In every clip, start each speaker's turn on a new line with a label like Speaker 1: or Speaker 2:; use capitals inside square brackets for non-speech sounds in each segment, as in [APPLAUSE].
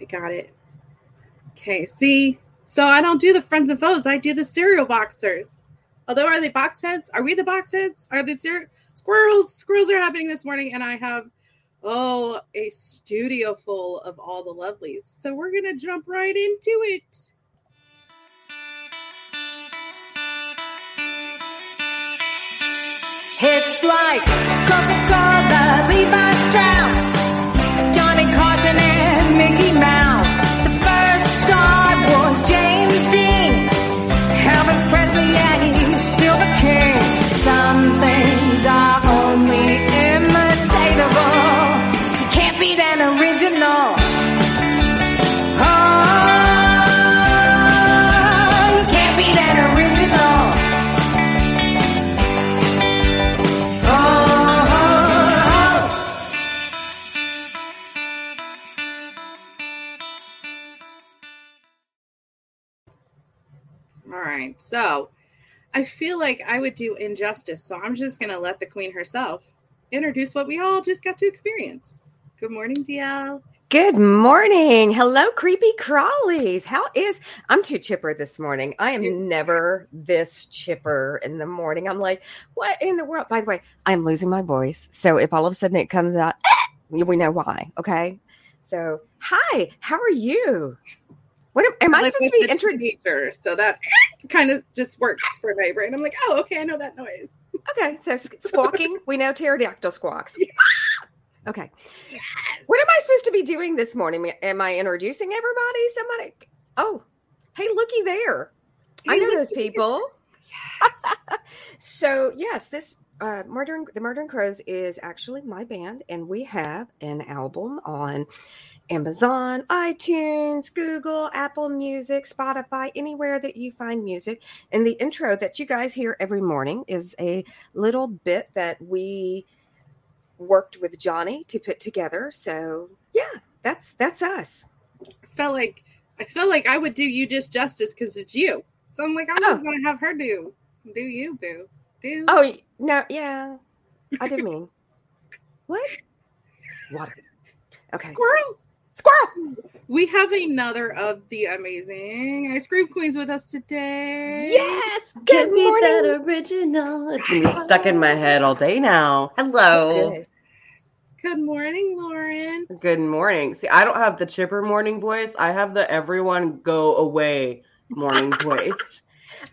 Speaker 1: I got it. Okay, see? So I don't do the friends and foes. I do the cereal boxers. Although, are they box heads? Are we the box heads? Are the squirrels? Squirrels are happening this morning, and I have oh a studio full of all the lovelies. So we're gonna jump right into it.
Speaker 2: It's like Coca-Cola, Levi Strauss,
Speaker 1: I feel like I would do injustice. So I'm just going to let the queen herself introduce what we all just got to experience. Good morning, D'Elle.
Speaker 3: Good morning. Hello, creepy crawlies. How is I'm too chipper this morning. I am never this chipper in the morning. I'm like, what in the world? By the way, I'm losing my voice. So if all of a sudden it comes out, [LAUGHS] we know why. Okay. So hi, how are you? What am, am I supposed to be introduced?
Speaker 1: So that [LAUGHS] kind of just works for my brain. I'm like, oh, okay, I know that noise.
Speaker 3: Okay, so [LAUGHS] squawking, we know pterodactyl squawks. Okay.
Speaker 1: Yes.
Speaker 3: What am I supposed to be doing this morning? Am I introducing everybody? Somebody? Oh, hey, looky there. I know those people.
Speaker 1: Yes. [LAUGHS]
Speaker 3: So yes, this uh, Murdering the Murdering Crows is actually my band, and we have an album on Amazon, iTunes, Google, Apple Music, Spotify, anywhere that you find music. And the intro that you guys hear every morning is a little bit that we worked with Johnny to put together. So yeah, that's that's us.
Speaker 1: I felt like I felt like I would do you just justice because it's you. So I'm like, I'm
Speaker 3: Oh.
Speaker 1: just gonna have her do do you, boo. Do
Speaker 3: Oh no, yeah, I didn't mean [LAUGHS] what water. Okay,
Speaker 1: squirrel.
Speaker 3: Squirrel.
Speaker 1: We have another of the amazing I-Scream Queens with us today.
Speaker 3: Yes. Good
Speaker 4: Give me
Speaker 3: morning.
Speaker 4: that original. It's gonna be stuck in my head all day now. Hello.
Speaker 3: Good.
Speaker 1: Good morning, Lauren.
Speaker 4: Good morning. See, I don't have the chipper morning voice. I have the everyone go away morning [LAUGHS] voice.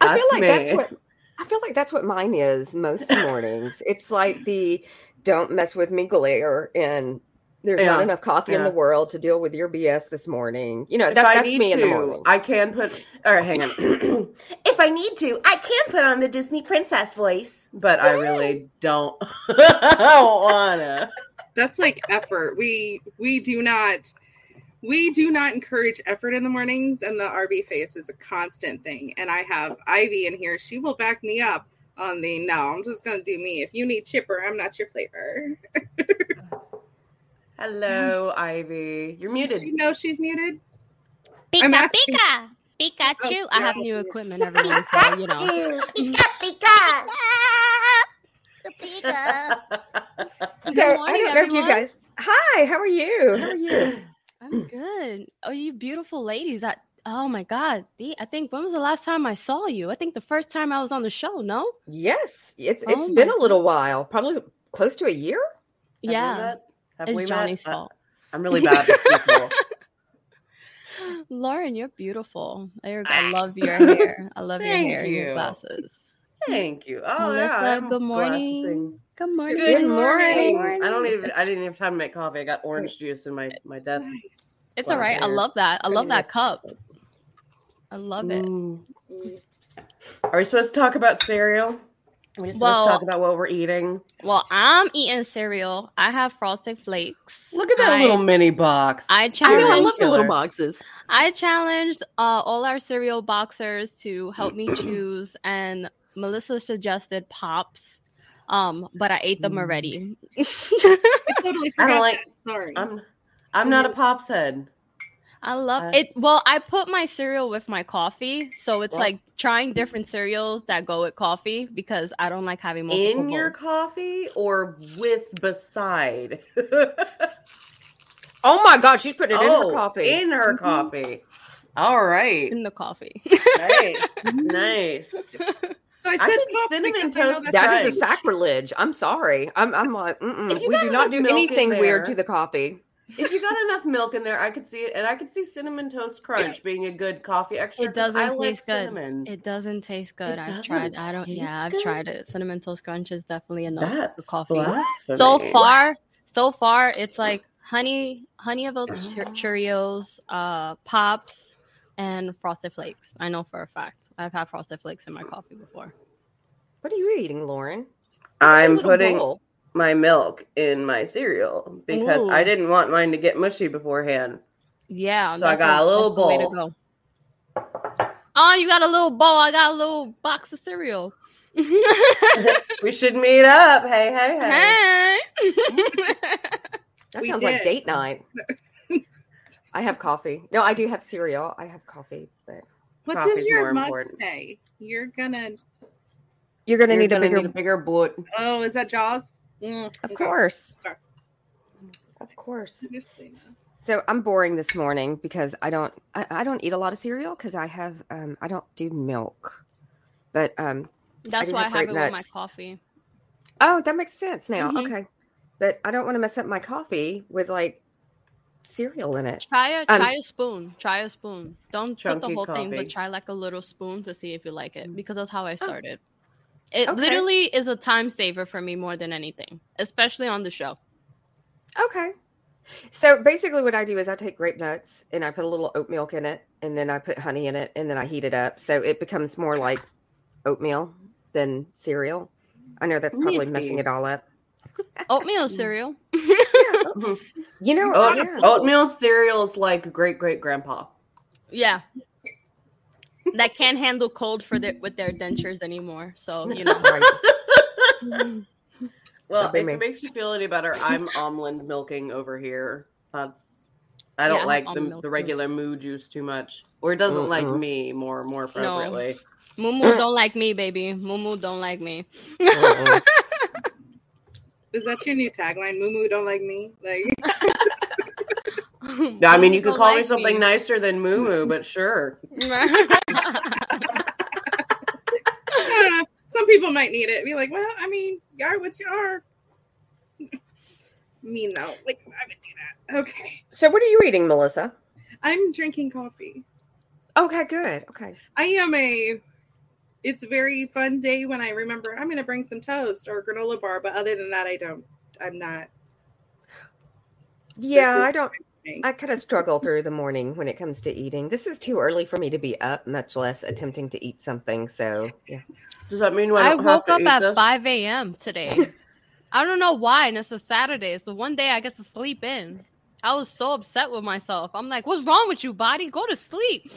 Speaker 3: I feel like
Speaker 4: me.
Speaker 3: that's what I feel like that's what mine is most mornings. It's like the don't mess with me glare and there's not enough coffee in the world to deal with your BS this morning. You know, that, that's
Speaker 4: need
Speaker 3: me in the morning.
Speaker 4: I can put. All right, hang on. [CLEARS THROAT] if I need to, I can put on the Disney princess voice, but I really don't. I [LAUGHS] don't wanna.
Speaker 1: That's like effort. We we do not we do not encourage effort in the mornings, and the RB face is a constant thing. And I have Ivy in here; she will back me up on the no. I'm just gonna do me. If you need chipper, I'm not your flavor. [LAUGHS]
Speaker 4: Hello, Ivy. You're muted.
Speaker 1: She knows she's muted. I'm
Speaker 5: Pika
Speaker 1: asking-
Speaker 5: Pika Pikachu.
Speaker 1: Oh,
Speaker 5: I have new equipment, everyone. So you know.
Speaker 2: Pika, pika.
Speaker 5: Pika. [LAUGHS]
Speaker 3: so
Speaker 5: Good
Speaker 3: I
Speaker 5: morning,
Speaker 3: don't know if you guys Hi, how are you? How are you? [CLEARS THROAT]
Speaker 5: I'm good. Oh, you beautiful ladies. That oh my god. Dee, I think when was the last time I saw you? I think the first time I was on the show, no?
Speaker 3: Yes, it's
Speaker 5: Oh
Speaker 3: it's been a little while, probably close to a year.
Speaker 4: Have we
Speaker 5: yeah.
Speaker 4: Met? Have
Speaker 5: It's
Speaker 4: we met?
Speaker 5: Johnny's
Speaker 4: Uh,
Speaker 5: fault.
Speaker 4: I'm really [LAUGHS] bad with people.
Speaker 5: Lauren, you're beautiful. I, I love your [LAUGHS] hair. I love your hair and your
Speaker 4: you.
Speaker 5: glasses.
Speaker 4: Thank you. Oh
Speaker 5: Melissa,
Speaker 4: yeah. I'm
Speaker 5: good morning.
Speaker 4: glassing.
Speaker 5: Good morning.
Speaker 4: Good,
Speaker 3: Good
Speaker 4: morning.
Speaker 3: morning.
Speaker 4: I don't even. I didn't even have time to make coffee. I got orange juice in my my desk.
Speaker 1: Nice.
Speaker 5: It's all right. I love that. I
Speaker 4: I
Speaker 5: love
Speaker 4: need
Speaker 5: that
Speaker 4: a-
Speaker 5: cup. I love it.
Speaker 4: Mm. Are we supposed to talk about cereal? Are we supposed
Speaker 5: Well-
Speaker 4: talk about what we're eating?
Speaker 5: Well, I'm eating cereal. I have frosted flakes.
Speaker 4: Look at that
Speaker 5: I-
Speaker 4: little mini box.
Speaker 5: I
Speaker 6: I
Speaker 5: challenge.
Speaker 6: know. I love the little boxes.
Speaker 5: I challenged uh, all our cereal boxers to help me [CLEARS THROAT] choose, and Melissa suggested pops. Um, but I ate them already. [LAUGHS]
Speaker 1: I totally
Speaker 4: I
Speaker 1: forgot.
Speaker 4: don't like.
Speaker 1: Sorry.
Speaker 4: I'm. I'm not a pops head.
Speaker 5: I love
Speaker 4: Uh,
Speaker 5: it. Well, I put my cereal with my coffee, so it's
Speaker 4: Well-
Speaker 5: like trying different cereals that go with coffee because I don't like having multiple.
Speaker 4: In your coffee or with beside? [LAUGHS]
Speaker 3: Oh my god, she's putting it in her
Speaker 4: Oh,
Speaker 3: coffee.
Speaker 4: In her
Speaker 1: Mhm.
Speaker 4: coffee. All right.
Speaker 5: in the coffee.
Speaker 4: Nice. [LAUGHS] nice.
Speaker 1: So I
Speaker 4: I
Speaker 1: said
Speaker 4: think
Speaker 1: coffee
Speaker 4: cinnamon
Speaker 1: because I
Speaker 4: toast
Speaker 1: that's
Speaker 3: that
Speaker 4: Right.
Speaker 3: is a sacrilege. I'm sorry. I'm I'm like, mm-mm. We do not do anything weird to the coffee.
Speaker 4: If you got enough milk in there, I could see it, and I could see cinnamon toast crunch being a good coffee extra.
Speaker 5: It doesn't
Speaker 4: I like
Speaker 5: taste good.
Speaker 4: cinnamon.
Speaker 5: It doesn't taste good.
Speaker 4: It
Speaker 5: I've tried. I don't. Yeah,
Speaker 4: taste
Speaker 5: I've
Speaker 4: good?
Speaker 5: tried it. Cinnamon toast crunch is definitely enough for coffee.
Speaker 4: blasphemy.
Speaker 5: So far, so far, it's like honey, honey of oats Cheer- Cheerios, uh, pops, and frosted flakes. I know for a fact. I've had frosted flakes in my coffee before.
Speaker 3: What are you eating, Lauren?
Speaker 4: I'm putting
Speaker 3: bowl.
Speaker 4: My milk in my cereal because I didn't want mine to get mushy beforehand.
Speaker 5: Yeah.
Speaker 4: So I got a little
Speaker 5: that's to
Speaker 4: bowl.
Speaker 5: go. Oh, you got a little bowl. I got a little box of cereal. [LAUGHS]
Speaker 4: we should meet up. Hey, hey, hey.
Speaker 5: hey. [LAUGHS]
Speaker 3: That
Speaker 1: We
Speaker 3: sounds like date night. I have coffee. No, I do have cereal. I have coffee, but
Speaker 1: What
Speaker 4: Coffee's
Speaker 1: does your
Speaker 4: more
Speaker 1: mug
Speaker 4: important.
Speaker 1: say? You're gonna.
Speaker 3: you're gonna
Speaker 4: You're
Speaker 3: need a
Speaker 4: gonna
Speaker 3: bigger.
Speaker 4: need a bigger boot.
Speaker 1: Oh, is that Jaws? Mm,
Speaker 3: of
Speaker 1: okay.
Speaker 3: course,
Speaker 1: Okay.
Speaker 3: of course. So I'm boring this morning because I don't. I, I don't eat a lot of cereal because I have. Um, I don't do milk, but um.
Speaker 5: That's
Speaker 3: do
Speaker 5: why I
Speaker 3: have
Speaker 5: have
Speaker 3: grape
Speaker 5: it with my coffee.
Speaker 3: Oh, that makes sense now.
Speaker 5: Mhm.
Speaker 3: Okay, but I don't want to mess up my coffee with like cereal in it.
Speaker 5: Try a
Speaker 3: Um,
Speaker 5: try a spoon. Try a spoon. Don't put the
Speaker 4: Chunky
Speaker 5: whole thing, but try like a little spoon to see if you like it. Because that's how I started. It
Speaker 3: Okay.
Speaker 5: literally is a time saver for me more than anything, especially on the show.
Speaker 3: Okay. So basically, what I do is I take grape nuts and I put a little oat milk in it, and then I put honey in it, and then I heat it up, so it becomes more like oatmeal than cereal. I know that's probably messing it all up.
Speaker 5: Oatmeal [LAUGHS] cereal. [LAUGHS]
Speaker 3: You know,
Speaker 4: Oat-
Speaker 3: yeah.
Speaker 4: Oatmeal cereal is like great great grandpa.
Speaker 5: yeah. That can't handle cold for their with their dentures anymore. So you know.
Speaker 3: Right. [LAUGHS]
Speaker 4: Well, if
Speaker 3: me.
Speaker 4: it makes you feel any better, I'm almond milking over here. That's I don't
Speaker 5: Yeah,
Speaker 4: like
Speaker 5: almond
Speaker 4: the,
Speaker 5: milk
Speaker 4: the
Speaker 5: too.
Speaker 4: regular moo juice too much, or it doesn't like
Speaker 3: Mm-mm.
Speaker 4: me more more appropriately.
Speaker 5: Mumu don't like me, baby. Mumu don't like me. [LAUGHS]
Speaker 1: Is that your new tagline? Moo moo don't like me. Like [LAUGHS] [LAUGHS]
Speaker 4: Yeah, I mean, you could
Speaker 5: don't
Speaker 4: call me
Speaker 5: like
Speaker 4: something nicer than moo moo, but sure. [LAUGHS]
Speaker 1: some people might need it. Be like, well, I mean, yar, what's your [LAUGHS] mean though? Like I would do that. Okay.
Speaker 3: so, what are you eating, Melissa?
Speaker 1: I'm drinking coffee.
Speaker 3: Okay, good. Okay.
Speaker 1: I am a it's a very fun day when I remember I'm gonna bring some toast or a granola bar, but other than that I don't I'm not
Speaker 3: Yeah, I don't. I kind of struggle through the morning when it comes to eating. This is too early for me to be up, much less attempting to eat something. So, yeah.
Speaker 4: Does that mean I,
Speaker 5: I
Speaker 4: don't have
Speaker 5: woke
Speaker 4: to
Speaker 5: up
Speaker 4: eat
Speaker 5: at
Speaker 4: this?
Speaker 5: 5 a.m. today. [LAUGHS] I don't know why, and it's a Saturday. So one day I get to sleep in. I was so upset with myself. I'm like, what's wrong with you, body? Go to sleep.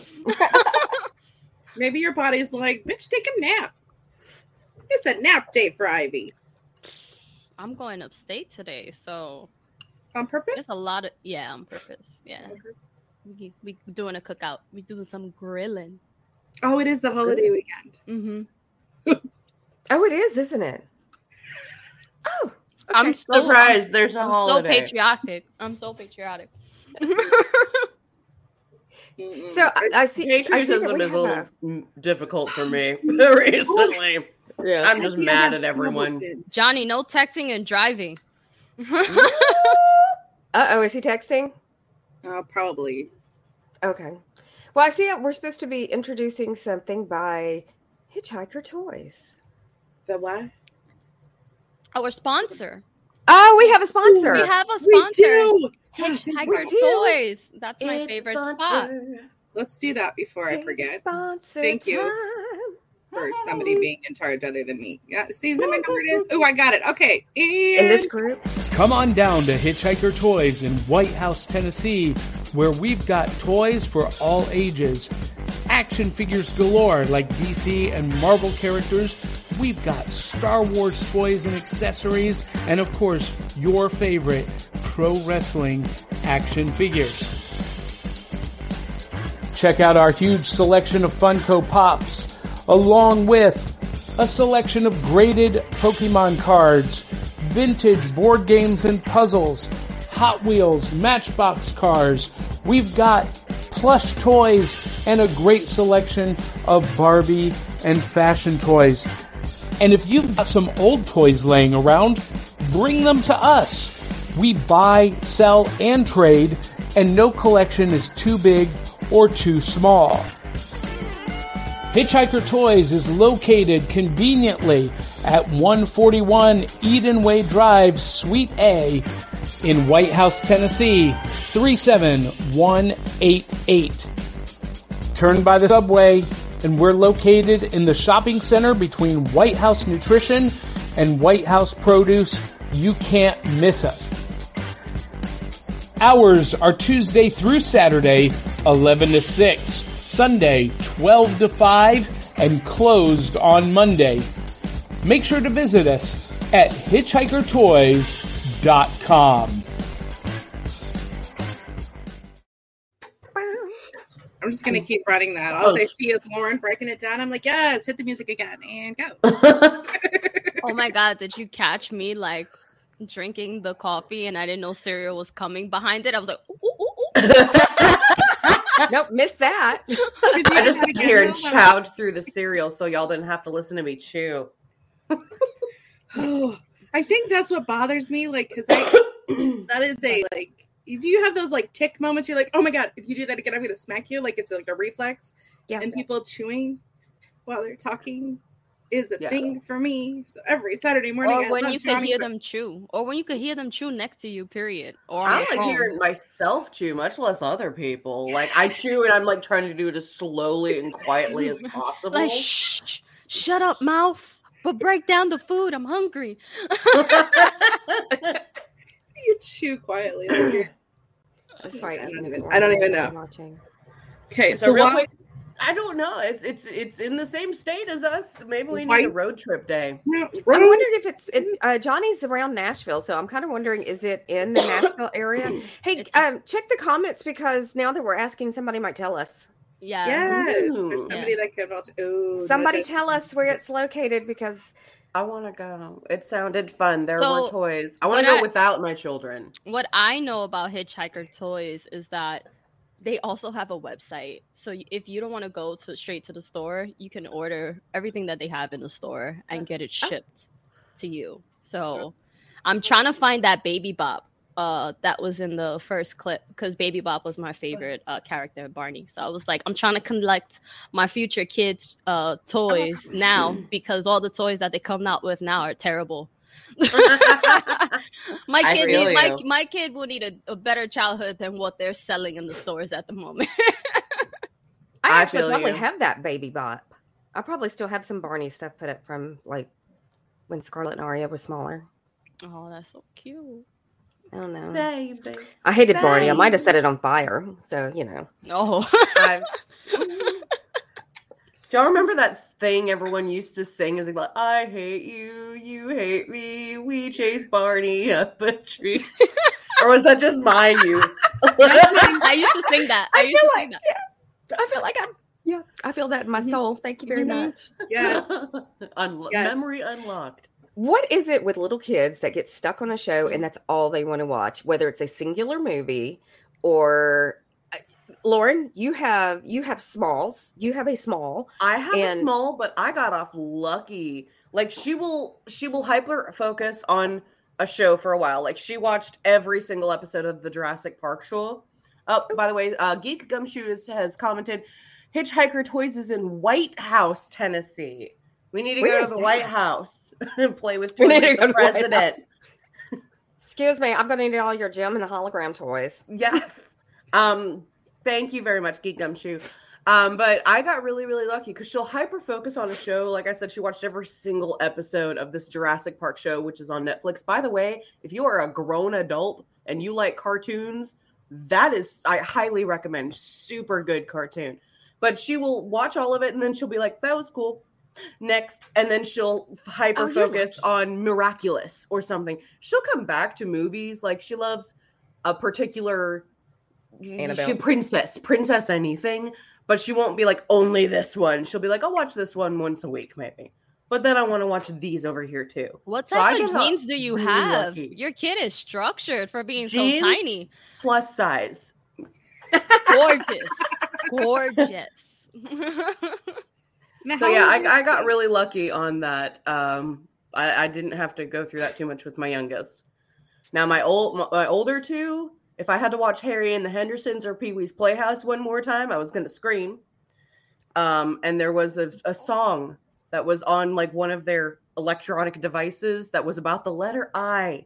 Speaker 5: [LAUGHS]
Speaker 1: maybe your body's like, bitch, take a nap. It's a nap day for Ivy.
Speaker 5: I'm going upstate today, so
Speaker 1: On purpose?
Speaker 5: it's a lot of yeah on purpose. Yeah, we we doing a cookout. We doing some grilling.
Speaker 1: Oh, it is the holiday weekend.
Speaker 5: Mm-hmm. [LAUGHS]
Speaker 3: Oh, it is, isn't it? Oh,
Speaker 5: I'm
Speaker 3: surprised
Speaker 5: so
Speaker 4: Surprise! There's a
Speaker 5: I'm so patriotic. I'm so patriotic. [LAUGHS] [LAUGHS]
Speaker 3: So I, I see. I see
Speaker 4: Patriotism is a little difficult for me recently.
Speaker 3: yeah.
Speaker 4: I'm just mad at everyone.
Speaker 5: Johnny, no texting and driving. [LAUGHS]
Speaker 3: Uh oh, is he texting?
Speaker 1: Uh, probably.
Speaker 3: Okay. Well, I see we're supposed to be introducing something by Hitchhiker Toys.
Speaker 1: The what?
Speaker 5: Our sponsor.
Speaker 3: Oh, we have a sponsor.
Speaker 5: We have a
Speaker 1: We
Speaker 5: sponsor.
Speaker 1: do.
Speaker 5: Hitchhiker [LAUGHS]
Speaker 3: We do.
Speaker 5: Toys. That's my
Speaker 4: It's
Speaker 5: favorite
Speaker 4: fun
Speaker 5: spot.
Speaker 1: Let's do that before I forget.
Speaker 3: Sponsor
Speaker 1: Thank you.
Speaker 3: time.
Speaker 1: For somebody being in charge other than me. Yeah, see, is that my number it is? [LAUGHS] Oh, I got it. Okay. And
Speaker 3: In this group,
Speaker 6: Come on down to Hitchhiker Toys in White House, Tennessee, where we've got toys for all ages. Action figures galore like DC and Marvel characters. We've got Star Wars toys and accessories, and of course, your favorite pro wrestling action figures. Check out our huge selection of Funko Pops, along with a selection of graded Pokemon cards, vintage board games and puzzles, Hot Wheels, Matchbox cars. We've got plush toys and a great selection of Barbie and fashion toys. And if you've got some old toys laying around, bring them to us. We buy, sell, and trade, and no collection is too big or too small. Hitchhiker Toys is located conveniently at 141 Edenway Drive, Suite A in White House, Tennessee, 37188. Turn by the subway, and we're located in the shopping center between White House Nutrition and White House Produce. You can't miss us. Hours are Tuesday through Saturday, 11 to 6, Sunday, 12 to 5, and closed on Monday. Make sure to visit us at hitchhikertoys.com.
Speaker 1: I'm just gonna keep running that.
Speaker 4: Oh.
Speaker 1: I'll say, "See, is Lauren breaking it down?" I'm like, "Yes, hit the music again and go." [LAUGHS]
Speaker 5: Oh my god, did you catch me like drinking the coffee and I didn't know cereal was coming behind it? I was like, ooh, ooh, ooh, ooh. [LAUGHS]
Speaker 3: Nope, missed that. [LAUGHS] [LAUGHS]
Speaker 4: I just sat here and chowed through the cereal so y'all didn't have to listen to me chew. [SIGHS]
Speaker 1: I think that's what bothers me, like, because [COUGHS] that is a like. Do you have those like tick moments? You're like, "Oh my god, if you do that again, I'm gonna smack you!" Like it's like a reflex.
Speaker 3: Yeah.
Speaker 1: And people chewing while they're talking is a
Speaker 4: Yeah.
Speaker 1: thing for me. So every Saturday morning, I
Speaker 5: or when you could hear them chew, or when you could hear them chew next to you. Period. Or
Speaker 4: I like
Speaker 5: phone.
Speaker 4: hearing myself chew, much less other people. Like I chew and I'm like trying to do it as slowly and quietly as [LAUGHS] possible.
Speaker 5: like, shh, shh, shut up, mouth. But break down the food. I'm hungry. [LAUGHS]
Speaker 1: You chew quietly. Like you're-
Speaker 3: That's right.
Speaker 1: I don't even-
Speaker 3: ignore
Speaker 1: I don't
Speaker 3: me
Speaker 1: even
Speaker 3: when I'm
Speaker 1: know.
Speaker 3: Watching.
Speaker 1: okay,
Speaker 4: so,
Speaker 1: so,
Speaker 4: real
Speaker 1: while-
Speaker 4: quick, I don't know. It's it's it's in the same state as us. Maybe we need a road trip day.
Speaker 1: Yeah,
Speaker 3: I'm wondering if it's it, uh, Johnny's around Nashville, so I'm kind of wondering is it in the Nashville area? [COUGHS] Hey, um, check the comments because now that we're asking, somebody might tell us.
Speaker 5: Yeah.
Speaker 1: Yes,
Speaker 4: Ooh.
Speaker 1: there's somebody that could about. Ooh,
Speaker 3: Somebody
Speaker 1: no,
Speaker 3: tell us where it's located because
Speaker 4: I want to go. It sounded fun. There
Speaker 5: So,
Speaker 4: were toys. I want to go
Speaker 5: I-
Speaker 4: without my children.
Speaker 5: What I know about Hitchhiker Toys is that they also have a website. So if you don't want to go to straight to the store, you can order everything that they have in the store and get it shipped to you. So I'm trying to find that Baby Bop uh, that was in the first clip because Baby Bop was my favorite uh, character, Barney. So I was like, I'm trying to collect my future kids' uh, toys now because all the toys that they come out with now are terrible. [LAUGHS] my
Speaker 4: I
Speaker 5: kid, need, my my kid will need a, a better childhood than what they're selling in the stores at the moment. [LAUGHS]
Speaker 3: I
Speaker 4: I
Speaker 3: actually probably
Speaker 4: you.
Speaker 3: have that Baby Bop. I probably still have some Barney stuff put up from like when Scarlett and Arya were smaller.
Speaker 5: oh, that's so cute.
Speaker 3: I don't know.
Speaker 4: Baby.
Speaker 3: I hated Barney. I might have set it on fire. So you know.
Speaker 5: Oh,
Speaker 4: I've- Do [LAUGHS] y'all remember that thing everyone used to sing? Is like, I hate you, you hate me, we chase Barney up a tree. [LAUGHS] or was that just my youth? [LAUGHS]
Speaker 5: I used to sing that. [LAUGHS] I,
Speaker 3: I
Speaker 5: used
Speaker 3: feel
Speaker 5: to sing
Speaker 3: like-
Speaker 5: that.
Speaker 3: I feel like I'm. Yeah, I feel that in my soul. Thank you very
Speaker 1: Mhm.
Speaker 3: much.
Speaker 1: Yes.
Speaker 4: Unlo-
Speaker 1: Yes.
Speaker 4: Memory unlocked.
Speaker 3: What is it with little kids that get stuck on a show and that's all they want to watch, whether it's a singular movie or Lauren, you have you have smalls. You have a small.
Speaker 4: I have a small, but I got off lucky. Like she will she will hyper focus on a show for a while. Like she watched every single episode of the Jurassic Park show. Oh, by the way, uh, Geek Gumshoes has commented, Hitchhiker Toys is in White House, Tennessee. We need to
Speaker 3: Where
Speaker 4: go to the
Speaker 3: that?
Speaker 4: White House [LAUGHS] and play with
Speaker 3: We
Speaker 4: toys
Speaker 3: need to
Speaker 4: the president.
Speaker 3: Excuse me, I'm going to need all your Jem and the Hologram toys.
Speaker 4: Yeah. Um, thank you very much, Geek Gumshoe. Um, but I got really, really lucky because she'll hyper focus on a show. Like I said, she watched every single episode of this Jurassic Park show, which is on Netflix. By the way, if you are a grown adult and you like cartoons, that is I highly recommend. Super good cartoon. But she will watch all of it and then she'll be like, that was cool. Next, and then she'll hyper
Speaker 3: Oh,
Speaker 4: focus on Miraculous or something. She'll come back to movies like she loves a particular she princess, princess anything, but she won't be like only this one. She'll be like, I'll watch this one once a week, maybe. but then I want to watch these over here too.
Speaker 5: What
Speaker 4: So
Speaker 5: type of jeans do you
Speaker 4: really
Speaker 5: have?
Speaker 4: lucky.
Speaker 5: Your kid is structured for being
Speaker 4: Genes?
Speaker 5: so tiny.
Speaker 4: Plus size.
Speaker 5: Gorgeous. [LAUGHS] Gorgeous.
Speaker 4: So yeah, I, I got really lucky on that. Um, I, I didn't have to go through that too much with my youngest. Now my old my older two, if I had to watch Harry and the Hendersons or Pee Wee's Playhouse one more time, I was gonna scream. Um, and there was a, a song that was on like one of their electronic devices that was about the letter I,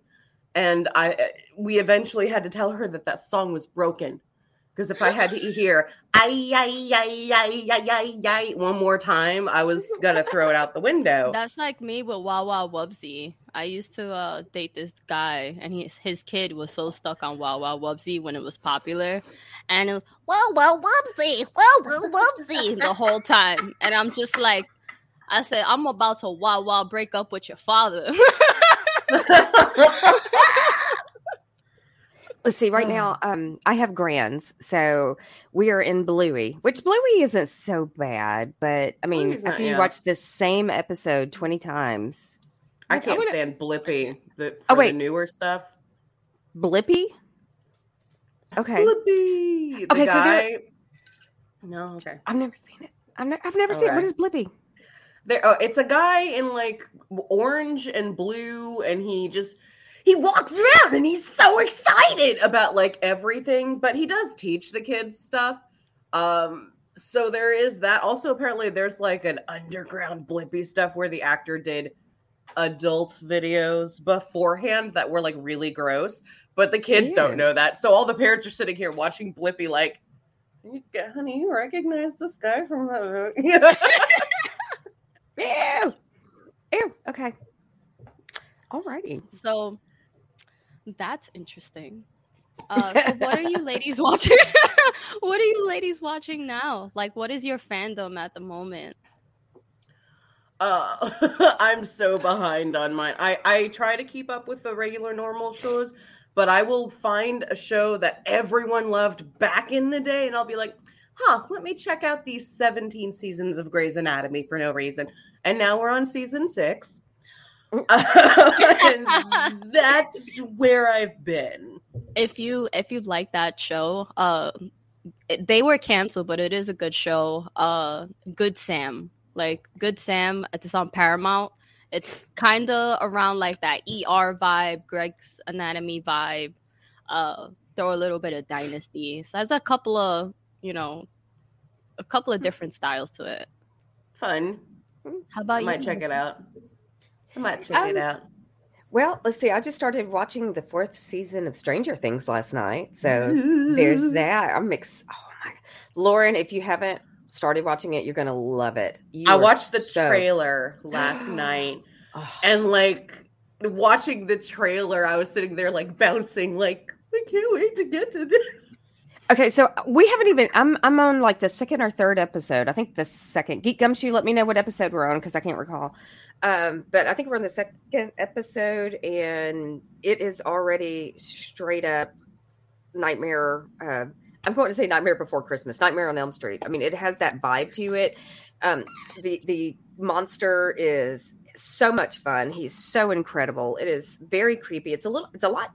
Speaker 4: and I we eventually had to tell her that that song was broken because if I had to hear ay ay ay ay ay ay ay one more time, I was gonna throw it out the window. [LAUGHS]
Speaker 5: That's like me with Wawa Wubbzy. I used to uh, date this guy, and his his kid was so stuck on Wawa Wubbzy when it was popular, and it was Wawa Wubbzy, Wawa Wubbzy the whole time. And I'm just like, I said, I'm about to Wawa break up with your father. [LAUGHS] [LAUGHS]
Speaker 3: Let's see. Right now, um, I have grands, so we are in Bluey, which Bluey isn't so bad, but I mean,
Speaker 4: Bluey's not-
Speaker 3: after you
Speaker 4: yeah.
Speaker 3: watch this same episode twenty times,
Speaker 4: I can't
Speaker 3: would-
Speaker 4: stand Blippi. The,
Speaker 3: Oh, wait.
Speaker 4: the newer stuff.
Speaker 3: Blippi. Okay,
Speaker 4: Blippi. The
Speaker 3: Okay, so
Speaker 4: guy.
Speaker 3: there-
Speaker 4: no, okay.
Speaker 3: I've never seen it. I've, ne- I've never seen it. What
Speaker 4: Okay.
Speaker 3: is Blippi?
Speaker 4: There, oh, it's a guy in like orange and blue, and he just he walks around and he's so excited about like everything. But he does teach the kids stuff. Um, so there is that. Also, apparently, there's like an underground Blippi stuff where the actor did adult videos beforehand that were like really gross, but the kids
Speaker 3: Ew.
Speaker 4: don't know that. So all the parents are sitting here watching Blippi like. Honey, you recognize this guy from the [LAUGHS] [LAUGHS]
Speaker 3: Ew. Ew. Okay. Alrighty.
Speaker 5: so that's interesting. [LAUGHS] Uh, so what are you ladies watching? [LAUGHS] what are you ladies watching now? Like, what is your fandom at the moment?
Speaker 4: Uh, [LAUGHS] I'm so behind on mine. I I try to keep up with the regular normal shows, but I will find a show that everyone loved back in the day, and I'll be like, "Huh, let me check out these 17 seasons of Grey's Anatomy for no reason." And now we're on season six, [LAUGHS] that's where I've been.
Speaker 5: if you if you like that show uh they were canceled but it is a good show. Uh good sam. Like good sam it's on paramount. It's kind of around like that er vibe Grey's Anatomy vibe. Uh throw a little bit of dynasty. So there's a couple of you know a couple of different styles to it.
Speaker 4: Fun.
Speaker 5: how about you?
Speaker 4: might check it out. I might check it
Speaker 3: Um,
Speaker 4: out.
Speaker 3: Well, let's see. I just started watching the fourth season of Stranger Things last night, so there's [LAUGHS] that. I'm ex- Oh my, Lauren, if you haven't started watching it, you're gonna love it. You
Speaker 4: I watched the
Speaker 3: so-
Speaker 4: trailer last [GASPS] night.
Speaker 3: Oh,
Speaker 4: and like watching the trailer i was sitting there like bouncing like i can't wait to get to this
Speaker 3: Okay, so we haven't even. I'm I'm on like the second or third episode. I think the second. Geek Gumshoe, let me know what episode we're on because I can't recall. Um, but I think we're on the second episode, and it is already straight up nightmare. Uh, I'm going to say Nightmare Before Christmas, Nightmare on Elm Street. I mean, it has that vibe to it. Um, the the monster is so much fun. He's so incredible. It is very creepy. It's a little. It's a lot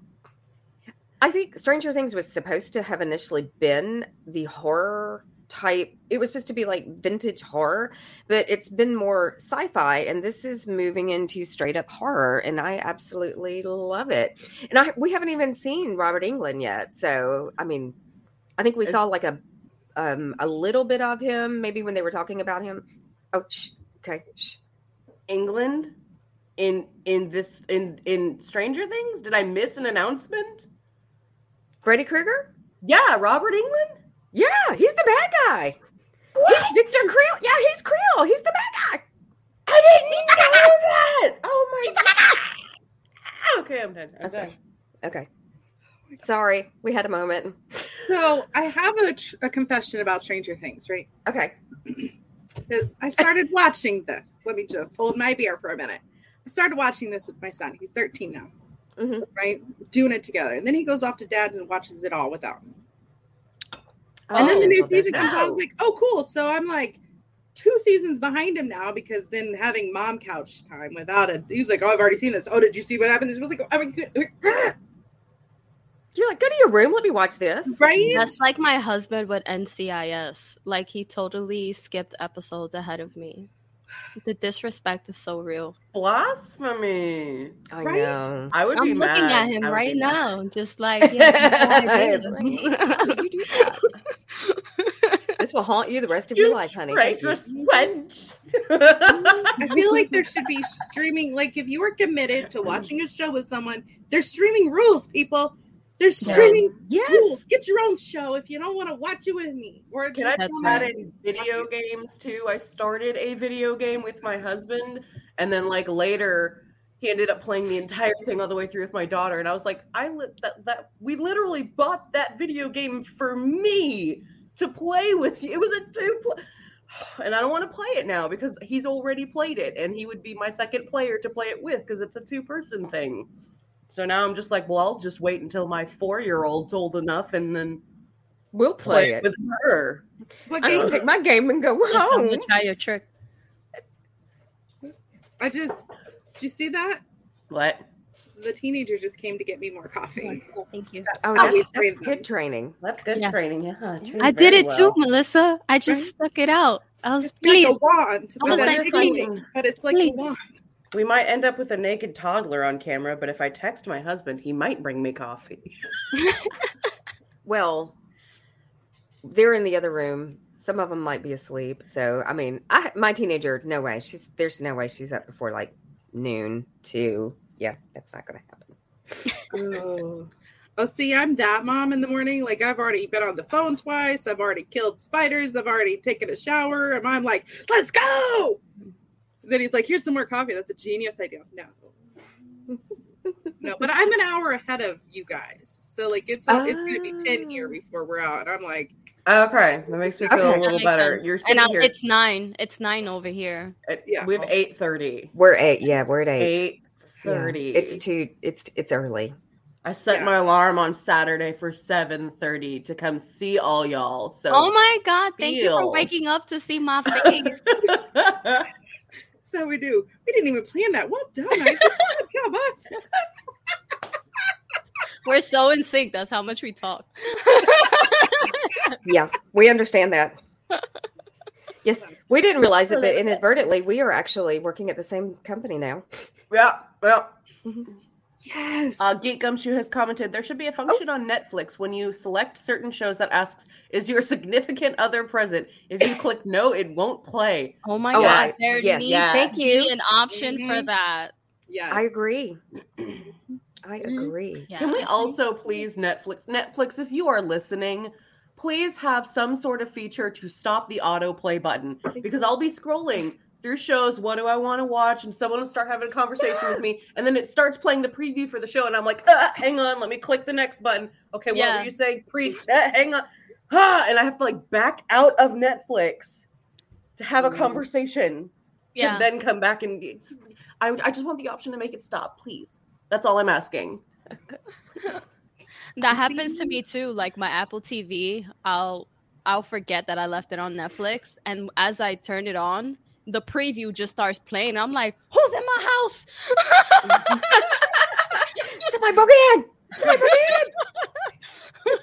Speaker 3: I think Stranger Things was supposed to have initially been the horror type. It was supposed to be like vintage horror, but it's been more sci-fi, and this is moving into straight up horror, and I absolutely love it. And I we haven't even seen Robert Englund yet, so I mean, I think we saw like a um a little bit of him maybe when they were talking about him. Oh, shh, okay, shh.
Speaker 4: Englund in in this in in stranger things did i miss an announcement
Speaker 3: Freddy Krueger?
Speaker 4: yeah robert Englund
Speaker 3: Yeah, he's the bad guy. He's Victor Creel. Yeah, he's Creel. He's the bad guy.
Speaker 4: i didn't he's know that oh my god He's The bad guy. okay i'm done i'm
Speaker 3: I'm sorry.
Speaker 4: done
Speaker 3: Okay. Sorry, we had a moment.
Speaker 1: So I have a, tr- a confession about Stranger Things, right?
Speaker 3: Okay. [CLEARS THROAT]
Speaker 1: Because I started watching this. Let me just hold my beer for a minute. I started watching this with my son. He's 13 now,
Speaker 3: Mhm.
Speaker 1: right? Doing it together. And then he goes off to dad and watches it all without me. And then
Speaker 3: Oh,
Speaker 1: the new season comes out. I was like, oh, cool. So I'm like two seasons behind him now because then having mom couch time without it, he was like, "Oh, I've already seen this. Oh, did you see what happened?" It's really, I mean,
Speaker 3: You're like, go to your room. Let me watch this.
Speaker 1: right?
Speaker 5: That's like my husband with NCIS. Like he totally skipped episodes ahead of me. The disrespect is so real.
Speaker 4: Blasphemy.
Speaker 3: I
Speaker 1: Right?
Speaker 3: know.
Speaker 4: I would
Speaker 5: I'm
Speaker 4: be
Speaker 5: looking
Speaker 4: mad.
Speaker 5: at him
Speaker 4: I
Speaker 5: right
Speaker 4: be mad.
Speaker 5: now, just like [LAUGHS] yeah,
Speaker 3: like, Did [LAUGHS] you do that? [LAUGHS] This will haunt you the rest of your life, honey. Thank you.
Speaker 4: wench. Mm-hmm.
Speaker 1: I feel like there should be streaming. Like if you were committed to watching a show with someone, there's streaming rules, people. There's
Speaker 5: Yeah.
Speaker 1: streaming rules.
Speaker 3: Yes.
Speaker 1: Get your own show if you don't want to watch it with me. Or
Speaker 4: Can I
Speaker 1: just
Speaker 5: That's
Speaker 4: put that
Speaker 5: right.
Speaker 4: in video games too? I started a video game with my husband, and then like later, he ended up playing the entire thing all the way through with my daughter, and I was like, I lit that that we literally bought that video game for me to play with you. It was a two. Pl- [SIGHS] and I don't want to play it now because he's already played it, and he would be my second player to play it with because it's a two-person thing. So now I'm just like, well, I'll just wait until my four-year-old's old enough, and then
Speaker 3: We'll
Speaker 4: play
Speaker 3: play
Speaker 4: it
Speaker 3: it.
Speaker 4: with her.
Speaker 1: What
Speaker 3: I'm
Speaker 1: game?
Speaker 3: gonna take my game and go
Speaker 5: Just I'm
Speaker 3: home.
Speaker 5: gonna try your trick.
Speaker 1: I just. Did you see that?
Speaker 4: What?
Speaker 1: The teenager just came to get me more coffee.
Speaker 5: Oh, thank you.
Speaker 3: Oh,
Speaker 1: Oh,
Speaker 3: that's, that's good training.
Speaker 4: That's good
Speaker 5: Yeah.
Speaker 4: training. Yeah, trained
Speaker 5: I did
Speaker 4: very
Speaker 5: it too. Melissa. I just
Speaker 1: Right?
Speaker 5: stuck it out. I was
Speaker 1: It's
Speaker 5: pleased.
Speaker 1: like a wand,
Speaker 5: I
Speaker 1: but,
Speaker 5: was like,
Speaker 4: please.
Speaker 1: but it's like
Speaker 5: Please.
Speaker 1: a wand.
Speaker 4: We might end up with a naked toddler on camera, but if I text my husband, he might bring me coffee. [LAUGHS]
Speaker 3: Well, they're in the other room. Some of them might be asleep. So, I mean, I my teenager, no way. She's there's no way she's up before like noon, two. Yeah, that's not going to happen.
Speaker 1: Oh. oh, see, I'm that mom in the morning. Like I've already been on the phone twice. I've already killed spiders. I've already taken a shower, and I'm like, "Let's go!" Then he's like, "Here's some more coffee." That's a genius idea. No, no, but I'm an hour ahead of you guys, so like it's it's gonna be ten here
Speaker 3: Oh.
Speaker 1: before we're out. And I'm like,
Speaker 4: Okay, that makes me feel
Speaker 3: Okay.
Speaker 4: a little better.
Speaker 5: sense.
Speaker 4: You're
Speaker 5: And uh,
Speaker 4: here.
Speaker 5: it's nine. It's nine over here.
Speaker 4: at-
Speaker 1: Yeah.
Speaker 4: We have eight thirty.
Speaker 3: We're eight. Yeah, we're at eight.
Speaker 4: Eight
Speaker 3: Yeah.
Speaker 4: thirty.
Speaker 3: It's too. It's it's early.
Speaker 4: I set
Speaker 1: Yeah.
Speaker 4: my alarm on Saturday for seven thirty to come see all y'all. So.
Speaker 5: Oh my god! Thank you for waking up to see my [LAUGHS] face.
Speaker 1: "So we do. We didn't even plan that. Well done. I good job, us."
Speaker 5: We're so in sync. That's how much we talk.
Speaker 3: Yeah, we understand that. Yes, we didn't realize it, but inadvertently, we are actually working at the same company now.
Speaker 4: yeah. Well, mm-hmm.
Speaker 1: Yes.
Speaker 4: Uh, Geek Gumshoe has commented there should be a function on Netflix when you select certain shows that asks, "Is your significant other present?" If you click no, it won't play.
Speaker 5: Oh my
Speaker 3: Oh,
Speaker 5: god!
Speaker 3: I-
Speaker 5: there
Speaker 3: yes,
Speaker 5: needs
Speaker 4: yes.
Speaker 5: to
Speaker 3: Thank you.
Speaker 5: be an option for
Speaker 1: Mhm.
Speaker 5: that.
Speaker 1: yes.
Speaker 3: I agree. I
Speaker 5: Mhm.
Speaker 3: agree.
Speaker 5: Yeah.
Speaker 4: Can we also please Netflix? Netflix, if you are listening, please have some sort of feature to stop the autoplay button because I'll be scrolling through shows. What do I want to watch? And someone will start having a conversation with me, and then it starts playing the preview for the show, and I'm like, ah, hang on, let me click the next button. Okay, what
Speaker 5: Yeah.
Speaker 4: were you saying? Pre, ah, hang on, ah, and I have to like back out of Netflix to have a
Speaker 3: Mm.
Speaker 4: conversation
Speaker 5: Yeah.
Speaker 4: to then come back and I, I just want the option to make it stop, please. That's all I'm asking.
Speaker 5: That happens to me too. Like my Apple TV, I'll I'll forget that I left it on Netflix, and as I turn it on, the preview just starts playing. I'm like, "Who's in my house?" [LAUGHS]
Speaker 3: Somebody broke in. Somebody broke in.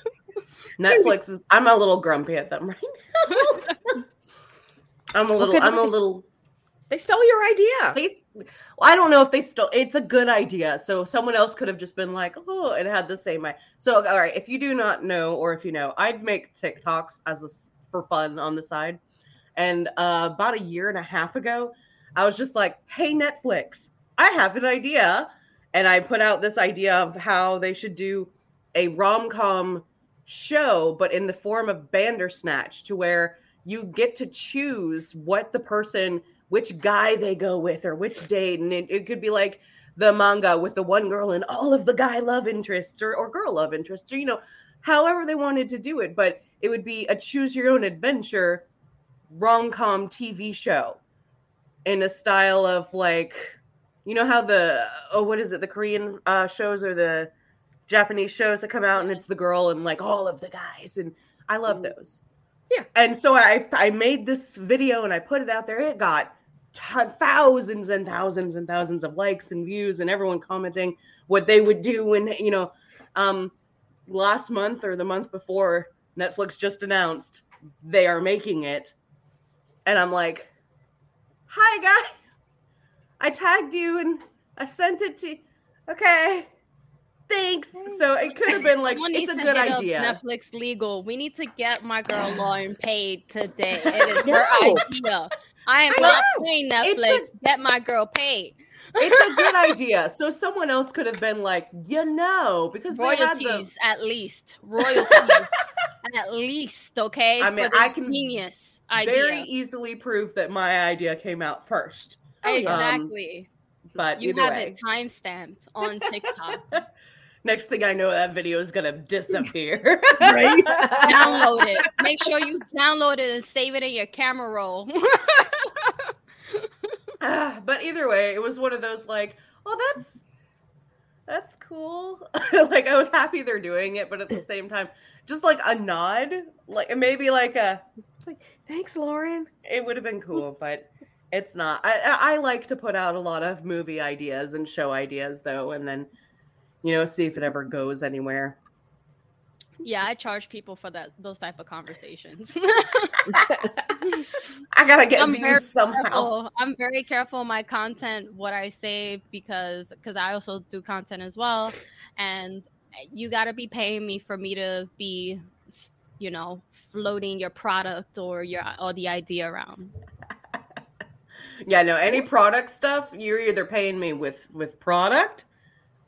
Speaker 3: [LAUGHS]
Speaker 4: Netflix is. I'm a little grumpy at them right now. [LAUGHS] I'm a little.
Speaker 3: good
Speaker 4: I'm a
Speaker 3: nice.
Speaker 4: little.
Speaker 3: They stole your idea.
Speaker 4: They, well, I don't know if they stole. It's a good idea. So someone else could have just been like, "Oh," and had the same. i- So all right, if you do not know, or if you know, I'd make TikToks as a s for fun on the side. And uh, about a year and a half ago, I was just like, "Hey Netflix, I have an idea," and I put out this idea of how they should do a rom com show, but in the form of Bandersnatch, to where you get to choose what the person, which guy they go with, or which date, and it, it could be like the manga with the one girl and all of the guy love interests or, or girl love interests, or you know, however they wanted to do it, but it would be a choose your own adventure rom com TV show in a style of like, you know how the oh what is it the Korean uh, shows or the Japanese shows that come out and it's the girl and like all of the guys and I love those.
Speaker 3: Yeah.
Speaker 4: And so I I made this video and I put it out there. It got t- thousands and thousands and thousands of likes and views and everyone commenting what they would do when you know um last month or the month before Netflix just announced they are making it. And I'm like, "Hi guys. I tagged you and I sent it to Okay. Thanks. So it could have been like
Speaker 5: Someone
Speaker 4: it's
Speaker 5: needs
Speaker 4: a
Speaker 5: to
Speaker 4: good
Speaker 5: hit up
Speaker 4: idea.
Speaker 5: Netflix legal. We need to get my girl [GASPS] Lauren paid today. It is her
Speaker 3: No.
Speaker 5: idea. I am
Speaker 3: I
Speaker 5: not
Speaker 3: know.
Speaker 5: paying
Speaker 4: It's
Speaker 5: Netflix. Get my girl paid.
Speaker 4: it's a good [LAUGHS] idea. So someone else could have been like, you know, because they had the-
Speaker 5: Royalties, at least. Royalties, [LAUGHS] at least. Okay.
Speaker 4: I mean,
Speaker 5: for this
Speaker 4: I can
Speaker 5: genius idea.
Speaker 4: very easily prove that my idea came out first.
Speaker 3: Oh, yeah.
Speaker 5: exactly.
Speaker 4: But
Speaker 5: you have
Speaker 4: way,
Speaker 5: it time stamped on TikTok. [LAUGHS]
Speaker 4: next thing I know, that video is gonna disappear.
Speaker 1: Right? [LAUGHS]
Speaker 5: download it. Make sure you download it and save it in your camera roll. [LAUGHS]
Speaker 4: Ah, but either way, it was one of those like, oh, that's that's cool. like I was happy they're doing it, but at the same time, just like a nod, like maybe like a
Speaker 3: It's like, thanks, Lauren.
Speaker 4: it would have been cool, but it's not. I, I I like to put out a lot of movie ideas and show ideas though, and then you know see if it ever goes anywhere.
Speaker 5: yeah, I charge people for that those type of conversations. [LAUGHS]
Speaker 4: I gotta get
Speaker 5: I'm very
Speaker 4: views somehow.
Speaker 5: careful. I'm very careful my content, what I say, because because I also do content as well, and you got to be paying me for me to be, you know, floating your product or your or the idea around. [LAUGHS]
Speaker 4: Yeah, no, any product stuff, you're either paying me with with product,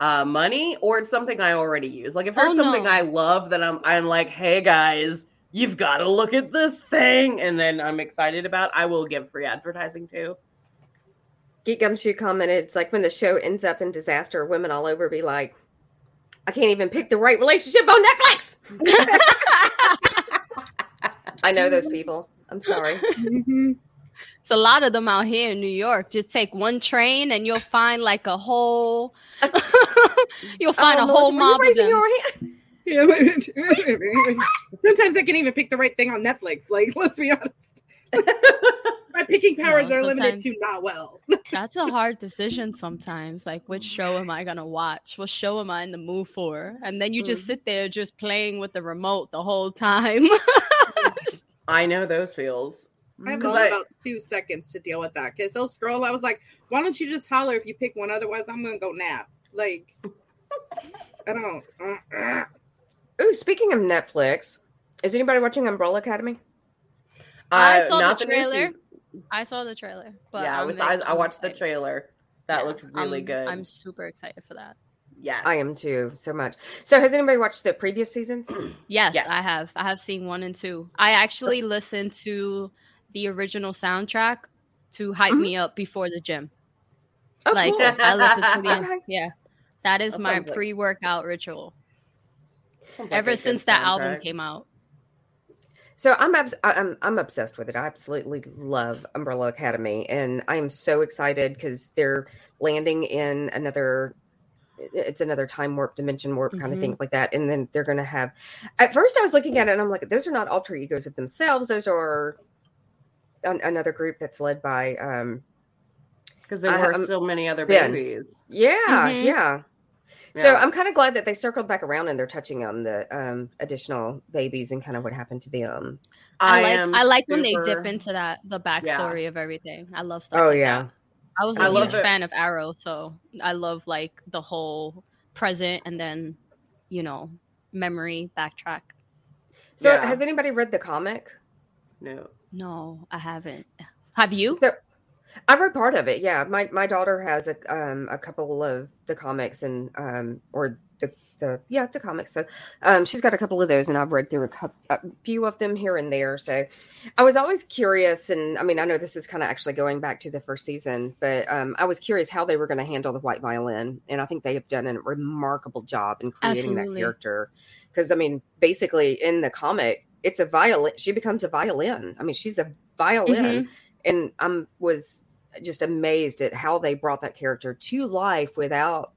Speaker 4: uh, money, or it's something I already use. Like if there's
Speaker 5: Oh,
Speaker 4: something
Speaker 5: no.
Speaker 4: I love that I'm I'm like, hey guys, you've got to look at this thing, and then I'm excited about, I will give free advertising too.
Speaker 3: Geek Gumshoe commented, it's like when the show ends up in disaster, women all over be like, I can't even pick the right relationship on Netflix. [LAUGHS] I know those people. I'm sorry.
Speaker 1: Mhm.
Speaker 5: It's a lot of them out here in New York. Just take one train and you'll find like a whole. [LAUGHS] you'll find
Speaker 3: Oh,
Speaker 5: a
Speaker 3: Melissa,
Speaker 5: whole
Speaker 3: were you
Speaker 5: mob of them.
Speaker 3: your hand? [LAUGHS]
Speaker 1: Sometimes I can't even pick the right thing on Netflix. Like, let's be honest. [LAUGHS] My picking powers
Speaker 5: No,
Speaker 1: are limited to not well.
Speaker 5: That's a hard decision sometimes. Like, which show am I gonna watch? What show am I in the mood for? And then you just
Speaker 3: Mm.
Speaker 5: sit there just playing with the remote the whole time.
Speaker 4: I know those feels.
Speaker 1: I have
Speaker 4: 'Cause
Speaker 1: only
Speaker 4: I-
Speaker 1: about two seconds to deal with that because he'll scroll. I was like, why don't you just holler if you pick one? Otherwise, I'm gonna go nap. Like, I don't. Uh, uh.
Speaker 3: Ooh, speaking of Netflix, is anybody watching Umbrella Academy?
Speaker 5: I
Speaker 4: Uh,
Speaker 5: saw the
Speaker 4: not new
Speaker 5: trailer,
Speaker 4: season.
Speaker 5: I saw the trailer, but
Speaker 4: yeah, I
Speaker 5: I'm
Speaker 4: was. I, I watched the trailer. That
Speaker 5: Yeah,
Speaker 4: looked really
Speaker 5: I'm-
Speaker 4: good.
Speaker 5: I'm super excited for that.
Speaker 4: Yeah.
Speaker 3: I am too, so much. So, has anybody watched the previous seasons? [CLEARS THROAT]
Speaker 5: Yes,
Speaker 4: Yes.
Speaker 5: I have. I have seen one and two. I actually listened to the original soundtrack to hype
Speaker 3: Mhm.
Speaker 5: me up before the gym.
Speaker 3: Oh,
Speaker 5: like
Speaker 3: cool.
Speaker 5: I listened to the
Speaker 3: Okay. [LAUGHS]
Speaker 5: yeah. That is
Speaker 4: That
Speaker 5: my pre-workout ritual.
Speaker 4: Sounds like a
Speaker 5: Ever since that album came out.
Speaker 3: So I'm obs- I'm I'm obsessed with it. I absolutely love Umbrella Academy, and I am so excited because they're landing in another. It's another time warp, dimension warp kind of thing like that, and then they're going to have. At first, I was looking at it, and I'm like, those are not alter egos of themselves. Those are an- another group that's led by. um
Speaker 4: because there
Speaker 3: I-
Speaker 4: were
Speaker 3: I'm-
Speaker 4: so many other
Speaker 3: Ben.
Speaker 4: babies.
Speaker 3: Yeah,
Speaker 5: Mhm.
Speaker 3: yeah. So
Speaker 4: Yeah.
Speaker 3: I'm kind of glad that they circled back around and they're touching on the um additional babies and kind of what happened to them.
Speaker 5: I, like
Speaker 4: am
Speaker 5: I like when they dip into that the backstory of everything. I love stuff.
Speaker 3: Oh
Speaker 5: like
Speaker 3: yeah.
Speaker 5: that. I was a
Speaker 4: I
Speaker 5: huge fan of Arrow, so I love like the whole present and then, you know, memory backtrack.
Speaker 3: So
Speaker 4: Yeah.
Speaker 3: has anybody read the comic?
Speaker 4: No.
Speaker 5: No, I haven't. Have you?
Speaker 3: So I read part of it. Yeah, my my daughter has a um a couple of the comics and um or the the yeah the comics. So um she's got a couple of those and I've read through a, couple, a few of them here and there. So I was always curious, and I mean I know this is kind of actually going back to the first season, but um I was curious how they were going to handle the white violin, and I think they have done a remarkable job in creating
Speaker 5: Absolutely.
Speaker 3: that character. Because I mean, basically in the comic, it's a violin. She becomes a violin. I mean, she's a violin and I'm was just amazed at how they brought that character to life without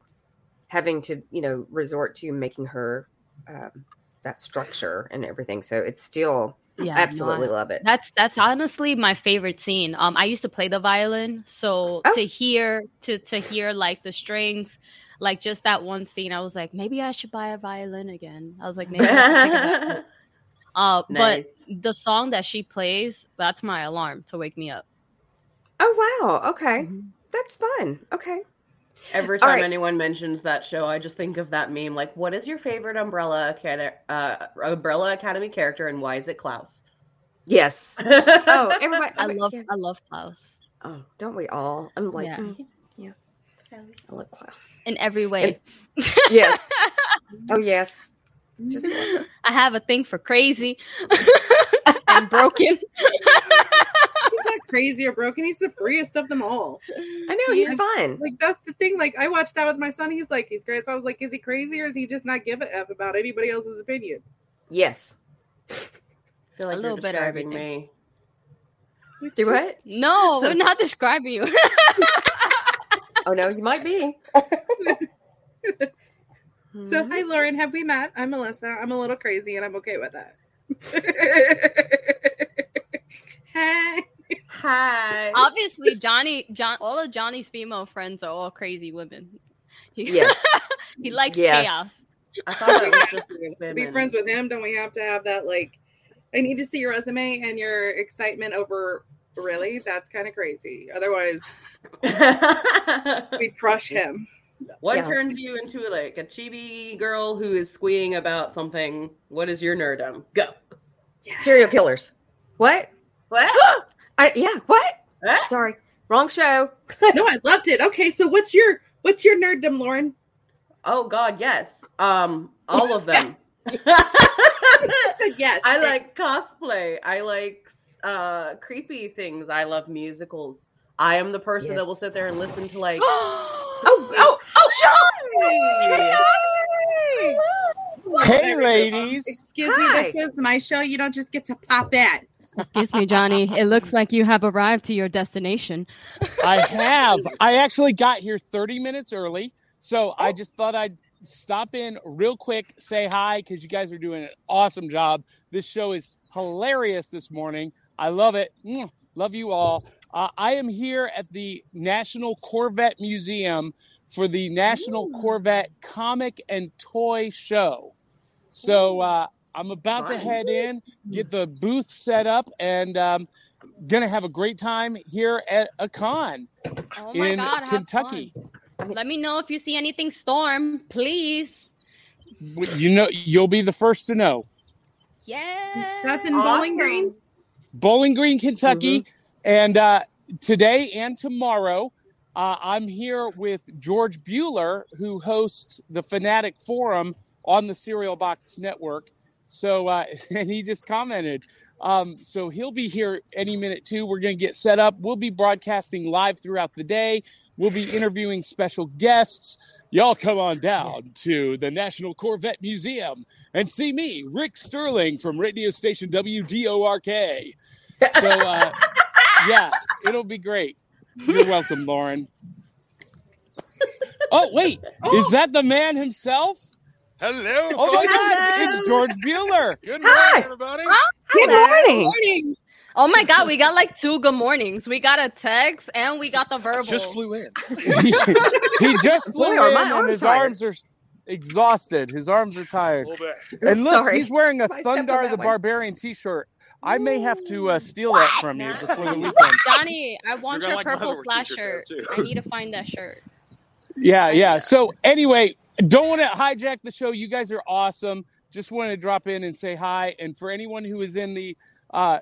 Speaker 3: having to, you know, resort to making her um, that structure and everything. So it's still
Speaker 5: Yeah,
Speaker 3: Absolutely love it.
Speaker 5: That's that's honestly my favorite scene. Um, I used to play the violin, so
Speaker 3: Oh.
Speaker 5: to hear to to hear like the strings, like just that one scene, I was like, maybe I should buy a violin again. I was like, maybe. I. [LAUGHS] Uh,
Speaker 4: Nice.
Speaker 5: but the song that she plays, that's my alarm to wake me up.
Speaker 3: Oh wow. Okay.
Speaker 5: Mhm.
Speaker 3: That's fun. Okay.
Speaker 4: Every time
Speaker 3: right.
Speaker 4: anyone mentions that show, I just think of that meme. Like, what is your favorite Umbrella Acad- uh, Umbrella Academy character, and why is it Klaus?
Speaker 3: Yes. [LAUGHS] Oh, everybody.
Speaker 5: I love
Speaker 3: yeah.
Speaker 5: I love Klaus
Speaker 3: Oh, don't we all? I'm like,
Speaker 5: Yeah.
Speaker 3: mm, yeah. I love Klaus.
Speaker 5: in every way. [LAUGHS]
Speaker 3: Yes. Oh yes. Just
Speaker 5: I have a thing for crazy [LAUGHS] and broken. [LAUGHS]
Speaker 1: He's not crazy or broken. He's the freest of them all.
Speaker 3: I know he's fun.
Speaker 1: Like that's the thing. Like I watched that with my son. He's like, he's great. So I was like, is he crazy or is he just not give a f about anybody else's opinion?
Speaker 3: Yes.
Speaker 4: I feel like
Speaker 5: A
Speaker 4: you're
Speaker 5: little bit of
Speaker 4: describing
Speaker 5: everything.
Speaker 4: me.
Speaker 3: Do what?
Speaker 5: No, [LAUGHS] we're not describing you. [LAUGHS]
Speaker 3: Oh no, you might be.
Speaker 1: So hmm. hi, Lauren. Have we met? I'm Melissa. I'm a little crazy, and I'm okay with that. Hey.
Speaker 4: Hi.
Speaker 5: Obviously, Johnny, John, all of Johnny's female friends are all crazy women. He,
Speaker 3: Yes. [LAUGHS]
Speaker 5: he likes
Speaker 3: Yes.
Speaker 5: chaos.
Speaker 4: I thought that was just [LAUGHS]
Speaker 1: To be friends with him, don't we have to have that? Like, I need to see your resume and your excitement over. Really, that's kind of crazy. Otherwise, [LAUGHS] we crush him.
Speaker 4: What
Speaker 3: Yeah.
Speaker 4: turns you into like a chibi girl who is squeeing about something? What is your nerdum? Go. [LAUGHS]
Speaker 3: Serial killers. What?
Speaker 4: What? [GASPS]
Speaker 3: I yeah. What?
Speaker 4: Huh?
Speaker 3: Sorry, wrong show. [LAUGHS]
Speaker 1: No, I loved it. Okay, so what's your what's your nerddom, Lauren?
Speaker 4: Oh God, yes. Um, all of them. [LAUGHS]
Speaker 1: yes,
Speaker 4: I like cosplay. I like uh creepy things. I love musicals. I am the person that will sit there and listen to like [GASPS] [GASPS]
Speaker 3: Oh oh oh!
Speaker 6: Hey, ladies.
Speaker 1: Excuse
Speaker 3: Hi.
Speaker 1: me, this is my show. You don't just get to pop in.
Speaker 5: Excuse me, Johnny. It looks like you have arrived to your destination.
Speaker 6: I have. [LAUGHS] I actually got here 30 minutes early. So I just thought I'd stop in real quick, say hi, because you guys are doing an awesome job. This show is hilarious this morning. I love it. Mwah. Love you all. Uh, I am here at the National Corvette Museum for the National Corvette Comic and Toy Show. So uh, I'm about to head in, get the booth set up, and um, gonna have a great time here at a con
Speaker 5: Oh my
Speaker 6: in
Speaker 5: God,
Speaker 6: Kentucky.
Speaker 5: Let me know if you see anything storm, please.
Speaker 6: You know, you'll be the first to know.
Speaker 5: Yeah.
Speaker 1: That's in Bowling Green.
Speaker 6: Bowling Green, Kentucky, and uh, today and tomorrow, uh, I'm here with George Bueller, who hosts the Fanatic Forum on the Cereal Box Network. So, uh, [LAUGHS] and he just commented. Um, so he'll be here any minute too. We're going to get set up. We'll be broadcasting live throughout the day. We'll be interviewing special guests. Y'all come on down to the National Corvette Museum and see me, Rick Sterling from radio station WDORK. So, uh, [LAUGHS] yeah, it'll be great. You're welcome, Lauren. Oh, wait, is oh. that the man himself?
Speaker 7: Hello,
Speaker 6: Oh my. God, it's George Bueller.
Speaker 7: Good morning,
Speaker 3: Hi.
Speaker 7: everybody.
Speaker 3: Oh, good morning.
Speaker 5: morning. Oh my God, we got like two good mornings. We got a text and we got the verbal.
Speaker 7: Just flew in.
Speaker 6: he, [LAUGHS] [LAUGHS] he just flew
Speaker 3: Boy,
Speaker 6: in
Speaker 3: my
Speaker 6: and
Speaker 3: arms
Speaker 6: his
Speaker 3: tired.
Speaker 6: arms are exhausted. His arms are
Speaker 7: A
Speaker 6: tired.
Speaker 7: little bit.
Speaker 6: And look,
Speaker 3: Sorry.
Speaker 6: he's wearing a
Speaker 3: stepped on
Speaker 6: Thundar the
Speaker 3: one.
Speaker 6: Barbarian t-shirt. I may have to uh, steal that from you [LAUGHS] before the weekend.
Speaker 5: Johnny, I want your
Speaker 7: like
Speaker 5: purple flash
Speaker 7: t-shirt too.
Speaker 5: I need to find that shirt.
Speaker 6: Yeah, yeah. So anyway, don't want to hijack the show. You guys are awesome. Just wanted to drop in and say hi. And for anyone who is in the uh,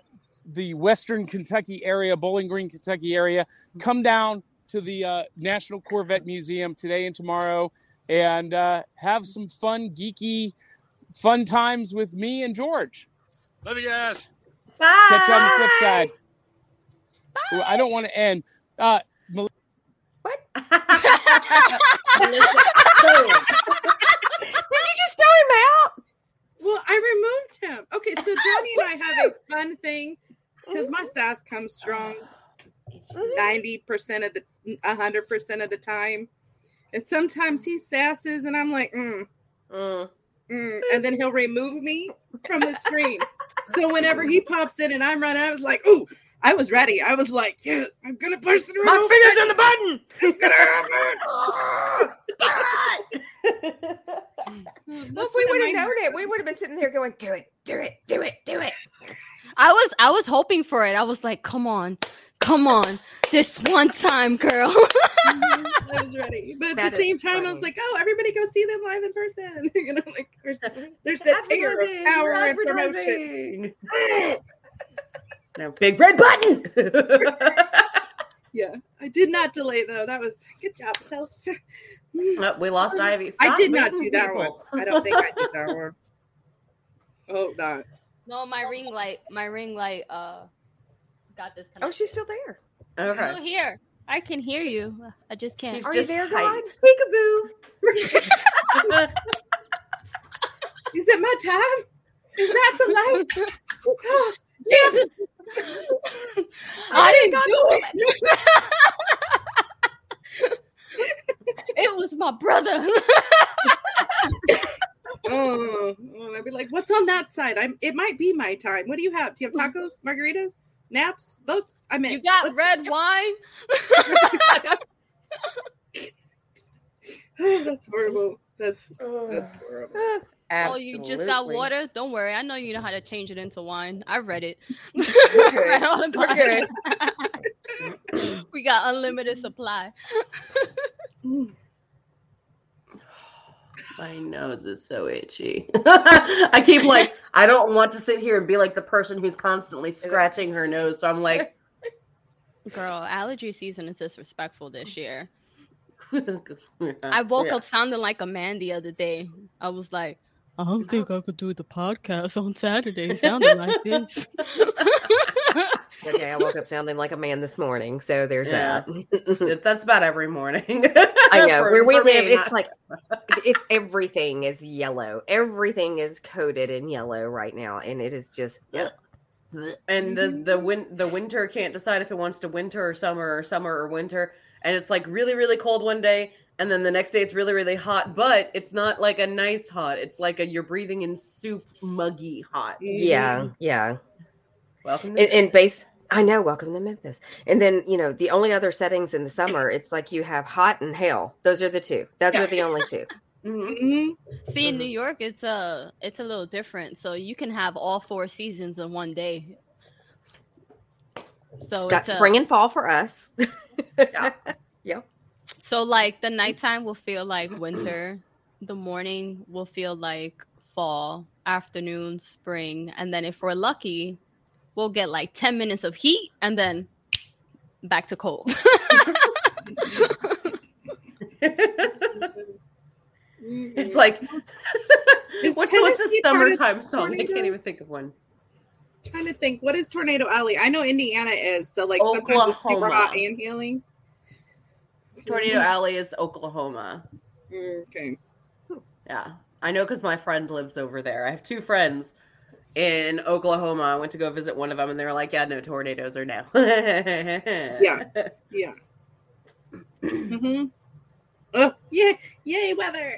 Speaker 6: the Western Kentucky area, Bowling Green, Kentucky area, come down to the uh, National Corvette Museum today and tomorrow, and uh, have some fun, geeky, fun times with me and George.
Speaker 7: Love you guys.
Speaker 6: Catch you on the flip side. Ooh, I don't want to end. Uh, Mel- [LAUGHS]
Speaker 3: Did you just throw him out?
Speaker 1: Well, I removed him. Okay, so Johnny and I have a fun thing because my sass comes strong ninety percent of the hundred percent of the time, and sometimes he sasses, and I'm like, mm,
Speaker 3: Mm.
Speaker 1: mm, and then he'll remove me from the stream. So whenever he pops in and I'm running, I was like, "Oh, I was ready. I was like, yes, I'm gonna push through.
Speaker 3: My fingers on the button.
Speaker 1: It's gonna happen." [LAUGHS]
Speaker 3: Well, if we would have known it, we would have been sitting there going, "Do it, do it, do it, do it."
Speaker 5: I was I was hoping for it. I was like, come on, come on, this one time, girl. [LAUGHS]
Speaker 1: I was ready, but at
Speaker 3: That
Speaker 1: the same time, I was like, "Oh, everybody go see them live in person." [LAUGHS] you know, like there's there's that ticker of power and promotion. [LAUGHS]
Speaker 4: now, big red button.
Speaker 1: Yeah, I did not delay though. That was good job, self.
Speaker 4: Oh, we lost Ivy.
Speaker 1: I did not do that
Speaker 4: people.
Speaker 1: one. I don't think I did that one. Oh, not.
Speaker 5: no, my ring light, my ring light, uh, got this.
Speaker 3: Oh, she's still there.
Speaker 4: Okay.
Speaker 5: still here. I can hear you. I just can't.
Speaker 4: She's
Speaker 3: Are you there. God? [LAUGHS]
Speaker 4: Peekaboo.
Speaker 1: Is it my time? Is that the light? [LAUGHS] Oh, yes.
Speaker 5: I didn't
Speaker 3: God
Speaker 5: do it. it was my brother. [LAUGHS]
Speaker 1: Oh, oh, I'd be like, what's on that side? I'm. It might be my time. What do you have? Do you have hmm. tacos, margaritas, naps, boats? I mean,
Speaker 5: you got red wine. [LAUGHS]
Speaker 1: Oh, that's horrible. That's that's [SIGHS] horrible.
Speaker 3: Uh,
Speaker 5: Oh, you just got water? Don't worry. I know you know how to change it into wine. I read it. [LAUGHS]
Speaker 3: good. [LAUGHS]
Speaker 5: Read
Speaker 3: We're
Speaker 5: it. we got unlimited supply.
Speaker 4: My nose is so itchy. [LAUGHS] I keep like, I don't want to sit here and be like the person who's constantly scratching her nose. So I'm like, [LAUGHS]
Speaker 5: Girl, allergy season is disrespectful this year. [LAUGHS] I woke
Speaker 4: Yeah.
Speaker 5: up sounding like a man the other day. I was like, I don't think I could do the podcast on Saturday sounding like this.
Speaker 3: Okay, I woke up sounding like a man this morning, so there's
Speaker 4: Yeah.
Speaker 3: that. [LAUGHS]
Speaker 4: That's about every morning.
Speaker 3: I know [LAUGHS]
Speaker 4: For-
Speaker 3: where we
Speaker 4: for me,
Speaker 3: live. It's
Speaker 4: not-
Speaker 3: like it's everything is yellow. Everything is coated in yellow right now, and it is just
Speaker 4: and the mm-hmm. the win the winter can't decide if it wants to winter or summer or summer or winter and it's like really really cold one day and then the next day it's really really hot but it's not like a nice hot it's like a you're breathing in soup muggy hot
Speaker 3: yeah, mm-hmm. yeah.
Speaker 4: Welcome to
Speaker 3: And, and base. I know. Welcome to Memphis. And then you know the only other settings in the summer, it's like you have hot and hail. Those are the two. Those are the only two. [LAUGHS]
Speaker 4: Mhm.
Speaker 1: Mhm.
Speaker 5: See, in New
Speaker 3: Mhm.
Speaker 5: York, it's a it's a little different. So you can have all four seasons in one day. So
Speaker 3: Got
Speaker 5: it's a-
Speaker 3: spring and fall for us.
Speaker 4: Yeah. [LAUGHS]
Speaker 5: So like the nighttime will feel like winter, the morning will feel like fall, afternoon spring, and then if we're lucky, we'll get like 10 minutes of heat and then back to cold. [LAUGHS] [LAUGHS]
Speaker 4: it's like [LAUGHS]
Speaker 1: Is
Speaker 4: what's, what's a
Speaker 1: Tennessee part of
Speaker 4: summertime song i can't even think of one
Speaker 1: trying to think. What is Tornado Alley? I know Indiana is so like sometimes it's super hot and healing.
Speaker 4: tornado alley is oklahoma
Speaker 1: Mm, Okay.
Speaker 4: Yeah, I know because my friend lives over there. I have two friends in Oklahoma. I went to go visit one of them, and they were like, "Yeah, no tornadoes are now." [LAUGHS] yeah,
Speaker 1: Yeah. mm-hmm. [LAUGHS] Oh, yeah, yay weather.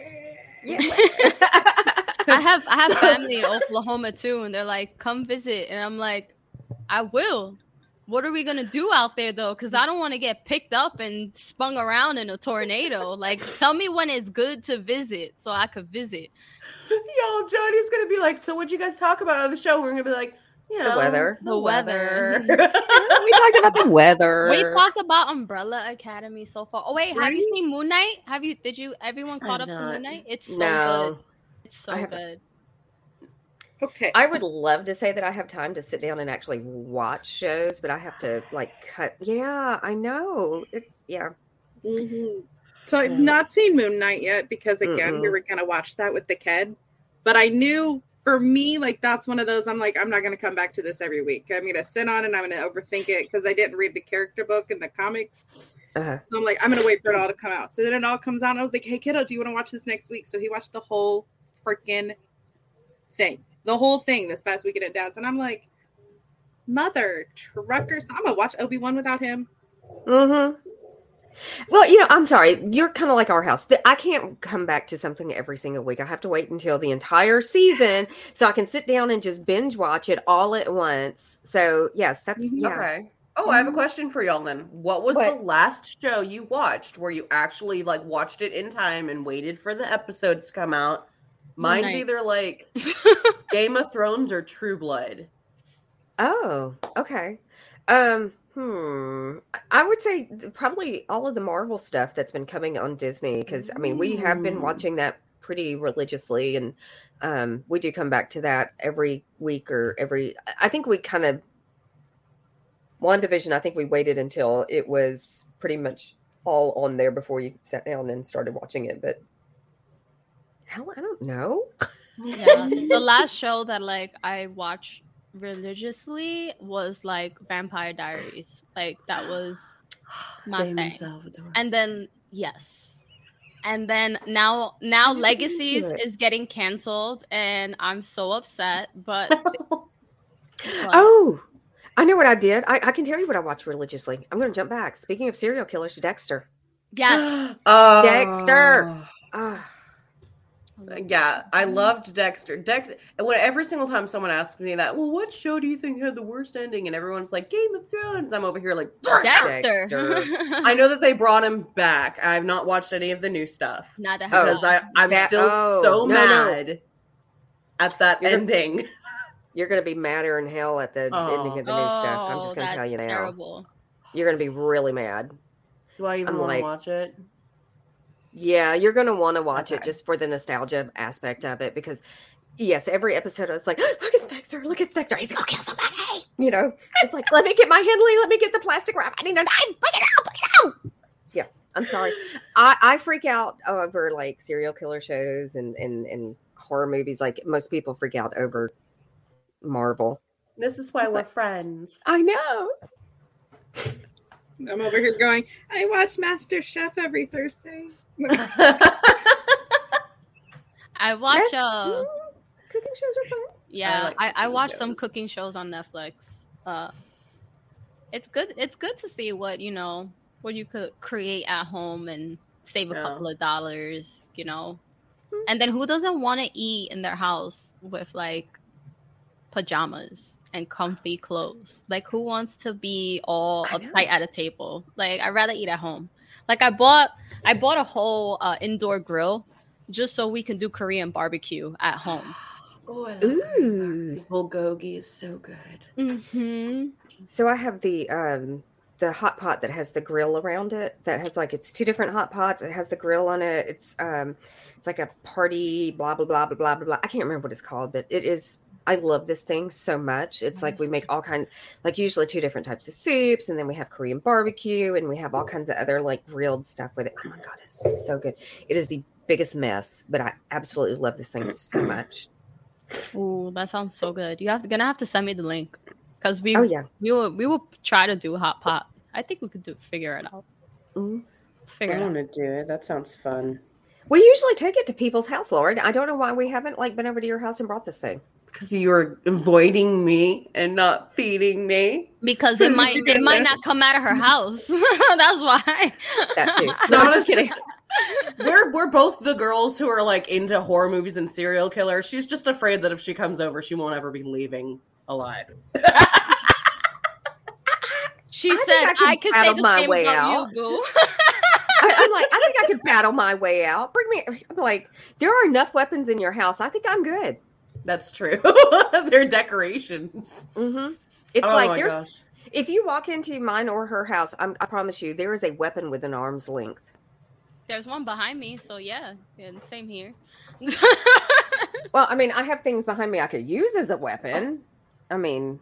Speaker 1: [LAUGHS]
Speaker 5: I have I have family in Oklahoma too, and they're like, "Come visit," and I'm like, "I will." What are we gonna do out there though? Because I don't want to get picked up and spun around in a tornado. Like, tell me when it's good to visit so I could visit.
Speaker 4: Yo, Johnny's gonna be like, "So what'd you guys talk about on the show?" We're gonna be like, "Yeah, the
Speaker 3: weather.
Speaker 5: The weather. [LAUGHS]
Speaker 3: we talked about the weather.
Speaker 5: We talked about Umbrella Academy so far. Oh wait, have you seen
Speaker 1: Right?
Speaker 5: Moon Knight? Have you? Did you? Everyone caught
Speaker 4: I've
Speaker 5: up to
Speaker 4: not.
Speaker 5: Moon Knight? It's so
Speaker 3: no.
Speaker 5: good. It's so good.
Speaker 1: Okay.
Speaker 3: I would love to say that I have time to sit down and actually watch shows, but I have to like cut. Yeah, I know. It's yeah.
Speaker 1: Mhm. So I've not seen Moon Knight yet because again we were gonna watch that with the kid, but I knew for me like that's one of those I'm like I'm not gonna come back to this every week. I'm gonna sit on it and I'm gonna overthink it because I didn't read the character book and the comics.
Speaker 3: Uh-huh.
Speaker 1: So I'm like I'm gonna wait for it all to come out. So then it all comes out. And I was like, Hey kiddo, do you want to watch this next week? So he watched the whole freaking thing, the whole thing this past weekend at Dad's, and I'm like, Mother truckers, I'm gonna watch Obi Wan without him.
Speaker 3: Mm-hmm. Well, you know, I'm sorry. You're kind of like our house. I can't come back to something every single week. I have to wait until the entire season so I can sit down and just binge watch it all at once. So, yes, that's
Speaker 1: Mhm.
Speaker 3: yeah.
Speaker 4: Okay. Oh, I have a question for y'all then. What was
Speaker 3: What?
Speaker 4: the last show you watched where you actually like watched it in time and waited for the episodes to come out? Mine's
Speaker 5: Night.
Speaker 4: either like [LAUGHS] Game of Thrones or True Blood.
Speaker 3: Oh, okay. Um, hmm. I would say probably all of the Marvel stuff that's been coming on Disney because I mean we have been
Speaker 4: Mm.
Speaker 3: watching that pretty religiously, and um, we do come back to that every week or every. I think we kind of one division. I think we waited until it was pretty much all on there before you sat down and started watching it. But hell, I don't know.
Speaker 5: Yeah. the [LAUGHS] last show that like I watched religiously was like Vampire Diaries. Like that was [GASPS] my
Speaker 4: Damon
Speaker 5: thing.
Speaker 4: Salvatore.
Speaker 5: And then yes. And then now now
Speaker 3: I never got into
Speaker 5: Legacies is getting canceled and I'm so upset. But [LAUGHS] but-
Speaker 3: Oh, I know what I did. I, I can tell you what I watched religiously. I'm going to jump back. Speaking of serial killers, Dexter.
Speaker 5: yes. [GASPS]
Speaker 4: Oh.
Speaker 3: Dexter. Ah, Oh,
Speaker 4: yeah, I mm-hmm. loved Dexter. Dexter, and when every single time someone asks me that, well, what show do you think had the worst ending? And everyone's like, Game of Thrones. I'm over here like,
Speaker 5: Dexter.
Speaker 3: Dexter.
Speaker 4: I know that they brought him back. I've not watched any of the new stuff
Speaker 5: Not that
Speaker 3: Oh.
Speaker 4: because I, I'm
Speaker 3: That-
Speaker 4: still
Speaker 3: oh,
Speaker 4: so
Speaker 3: no, no.
Speaker 4: mad at that
Speaker 3: You're-
Speaker 4: ending. [LAUGHS]
Speaker 3: you're going to be madder in hell at the
Speaker 4: Oh.
Speaker 3: ending of the new stuff. I'm
Speaker 5: Oh,
Speaker 3: just going to tell you now.
Speaker 5: terrible.
Speaker 3: You're going to be really mad.
Speaker 4: Do I even
Speaker 3: I'm
Speaker 4: want
Speaker 3: like-
Speaker 4: to watch it?
Speaker 3: Yeah, you're going to want to watch it just for the nostalgia aspect of it because, yes, every episode I was like, [GASPS] look at Dexter, look at Dexter, he's going to kill somebody. You know, it's like, let me get my Henley, let me get the plastic wrap. I need to die. Bring it out, bring it out. Yeah, I'm sorry. I, I freak out over like serial killer shows and, and, and horror movies. Like most people freak out over Marvel.
Speaker 4: This is why
Speaker 3: It's
Speaker 4: we're
Speaker 3: like-
Speaker 4: friends.
Speaker 3: I know.
Speaker 1: I'm over here going, I watch Master Chef every Thursday. [LAUGHS]
Speaker 5: I watch
Speaker 3: Yes.
Speaker 5: uh
Speaker 3: Cooking shows are fun.
Speaker 5: yeah,
Speaker 4: like
Speaker 5: I, I,
Speaker 4: cooking
Speaker 5: watch some cooking shows on Netflix. Uh it's good it's good to see what, you know, what you could create at home and save a
Speaker 4: Yeah.
Speaker 5: couple of dollars, you know.
Speaker 3: Hmm.
Speaker 5: And then who doesn't want to eat in their house with like pajamas and comfy clothes? Like who wants to be all
Speaker 3: I
Speaker 5: uptight at a table? Like I'd rather eat at home. Like I bought I bought a whole uh, indoor grill just so we can do Korean barbecue at home. [GASPS]
Speaker 4: oh, I love
Speaker 3: Ooh.
Speaker 4: Bulgogi is so good.
Speaker 5: Mm-hmm.
Speaker 3: So I have the um the hot pot that has the grill around it. That has like it's two different hot pots. It has the grill on it. It's um it's like a party blah blah blah blah blah blah blah. I can't remember what it's called, but it is. I love this thing so much. It's like we make all kind like usually two different types of soups, and then we have Korean barbecue, and we have all kinds of other like grilled stuff with it. Oh my god, it's so good. It is the biggest mess, but I absolutely love this thing so much.
Speaker 5: Ooh, that sounds so good. You have to, gonna have to send me the link because we
Speaker 3: Oh yeah.
Speaker 5: we will we will try to do hot pot. I think we could do figure it out.
Speaker 3: Mhm.
Speaker 5: Figure
Speaker 4: I
Speaker 5: it out.
Speaker 4: want to do it. That sounds fun.
Speaker 3: We usually take it to people's house, Lord. I don't know why we haven't like been over to your house and brought this thing.
Speaker 4: Because you were avoiding me and not feeding me.
Speaker 5: Because it might it might not come out of her house. [LAUGHS] That's why.
Speaker 3: That too. [LAUGHS]
Speaker 4: No, I'm
Speaker 3: just kidding.
Speaker 4: We're we're both the girls who are like into horror movies and serial killers. She's just afraid that if she comes over, she won't ever be leaving alive.
Speaker 5: She
Speaker 3: I
Speaker 5: said
Speaker 3: I
Speaker 5: could say the
Speaker 3: my
Speaker 5: same
Speaker 3: way
Speaker 5: about
Speaker 3: out."
Speaker 5: you, boo. [LAUGHS]
Speaker 3: I, I'm like, I think I could battle my way out. Bring me. I'm like, there are enough weapons in your house. I think I'm good.
Speaker 4: That's true. [LAUGHS] They're decorations.
Speaker 3: hmm It's
Speaker 4: oh
Speaker 3: like there's
Speaker 4: gosh.
Speaker 3: if you walk into mine or her house, I'm, I promise you, there is a weapon within arm's length.
Speaker 5: There's one behind me, so yeah, and same here. [LAUGHS]
Speaker 3: Well, I mean, I have things behind me I could use as a weapon. I mean,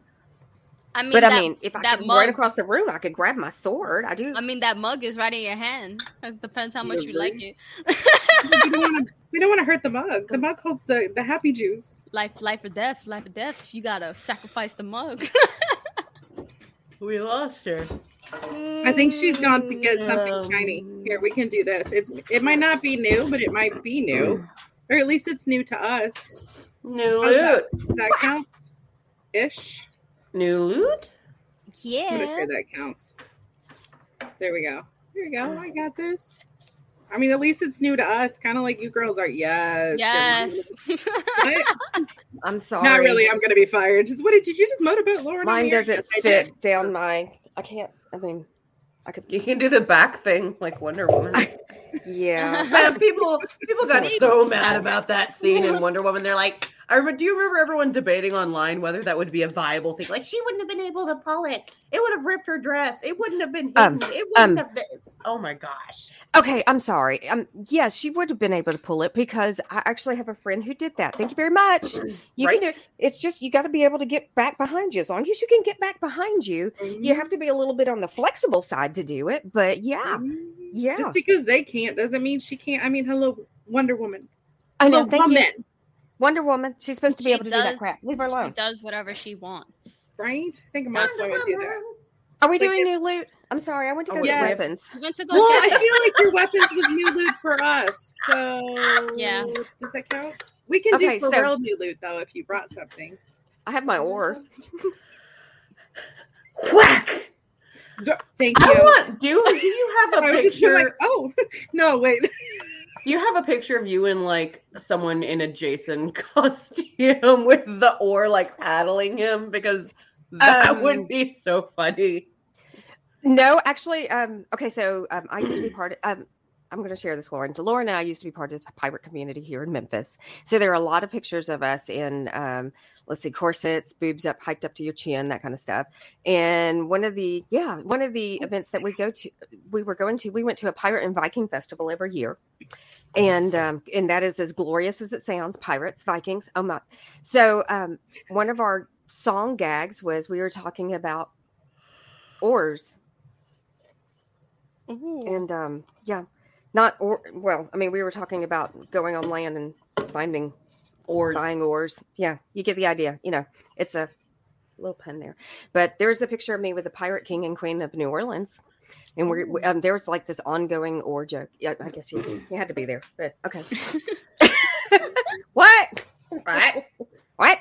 Speaker 5: I mean,
Speaker 3: but
Speaker 5: that,
Speaker 3: I mean, if I
Speaker 5: that
Speaker 3: could
Speaker 5: mug-
Speaker 3: right across the room, I could grab my sword. I do.
Speaker 5: I mean, that mug is right in your hand. It depends how
Speaker 3: You
Speaker 5: much you like it. [LAUGHS]
Speaker 1: we don't want to. We don't want to hurt the mug. The mug holds the the happy juice.
Speaker 5: life, life or death, life or death. You gotta sacrifice the mug. [LAUGHS]
Speaker 4: We lost her.
Speaker 1: I think she's gone to get something
Speaker 4: Um,
Speaker 1: shiny. Here, we can do this. It's it might not be new, but it might be new, or at least it's new to us.
Speaker 4: New
Speaker 1: How's that?
Speaker 4: loot.
Speaker 1: Does that count? Ish.
Speaker 4: New loot? Yeah.
Speaker 1: I'm gonna say that counts. There we go. Here we go. I got this. I mean, at least it's new to us. Kind of like you girls are. Yes.
Speaker 5: Yes. [LAUGHS]
Speaker 3: I'm sorry.
Speaker 1: Not really. I'm gonna be fired. Just what did, did you just motivate Lauren?
Speaker 3: Mine doesn't
Speaker 1: Yes,
Speaker 3: fit down my. I can't. I mean, I could.
Speaker 4: You can do the back thing like Wonder Woman. [LAUGHS]
Speaker 3: Yeah.
Speaker 4: People people got so mad about that scene in Wonder Woman. They're like, I remember, do you remember everyone debating online whether that would be a viable thing? Like, she wouldn't have been able to pull it. It would have ripped her dress. It wouldn't have been hidden.
Speaker 3: Um,
Speaker 4: it wouldn't
Speaker 3: um,
Speaker 4: have this. Oh my gosh.
Speaker 3: Okay, I'm sorry. Um, yes, she would have been able to pull it because I actually have a friend who did that. Thank you very much. You
Speaker 4: Right?
Speaker 3: can do. It's just you got to be able to get back behind you. As long as you can get back behind you, you have to be a little bit on the flexible side to do it. But yeah,
Speaker 1: Mhm.
Speaker 3: yeah.
Speaker 1: Just because they can't doesn't mean she can't. I mean, hello, Wonder Woman.
Speaker 3: I know.
Speaker 1: Hello,
Speaker 3: Thank you,
Speaker 1: woman.
Speaker 3: Wonder Woman. She's supposed to be
Speaker 5: She
Speaker 3: able to do that crap. Leave her alone.
Speaker 5: she does whatever she wants.
Speaker 1: Right? I think most women do that.
Speaker 3: Are we
Speaker 1: Like
Speaker 3: doing
Speaker 1: if-
Speaker 3: new loot? I'm sorry. I went to
Speaker 4: Oh,
Speaker 3: go get weapons.
Speaker 5: You went to go
Speaker 1: Well, I feel like your [LAUGHS] weapons was new loot for us. So
Speaker 5: Yeah.
Speaker 1: does that count? We can
Speaker 3: Okay,
Speaker 1: do for
Speaker 3: so-
Speaker 1: real new loot though if you brought something.
Speaker 3: I have my ore. [LAUGHS]
Speaker 4: Whack!
Speaker 1: Thank
Speaker 4: I
Speaker 1: you.
Speaker 4: want. Do do you have [LAUGHS]
Speaker 1: I
Speaker 4: a
Speaker 1: was just
Speaker 4: picture?
Speaker 1: like, oh no, wait.
Speaker 4: Do you have a picture of you in like someone in a Jason [LAUGHS] costume with the oar like paddling him? Because that
Speaker 3: Um,
Speaker 4: would be so funny.
Speaker 3: No, actually, um, okay, so um, I used to be part of. Um, I'm going to share this, Lauren. Lauren and I used to be part of the pirate community here in Memphis. So there are a lot of pictures of us in, um, let's see, corsets, boobs up, hiked up to your chin, that kind of stuff. And one of the, yeah, one of the events that we go to, we were going to, we went to a pirate and Viking festival every year, and um, and that is as glorious as it sounds. Pirates, Vikings, oh my! So um, one of our song gags was we were talking about oars
Speaker 5: Ooh.
Speaker 3: and um yeah not or well i mean we were talking about going on land and finding
Speaker 4: Or
Speaker 3: buying oars yeah you get the idea you know it's a little pun there but there's a picture of me with the pirate king and queen of new orleans and we're we- um, there's like this ongoing oar joke yeah i guess you, you had to be there but okay [LAUGHS] what
Speaker 4: What?
Speaker 3: what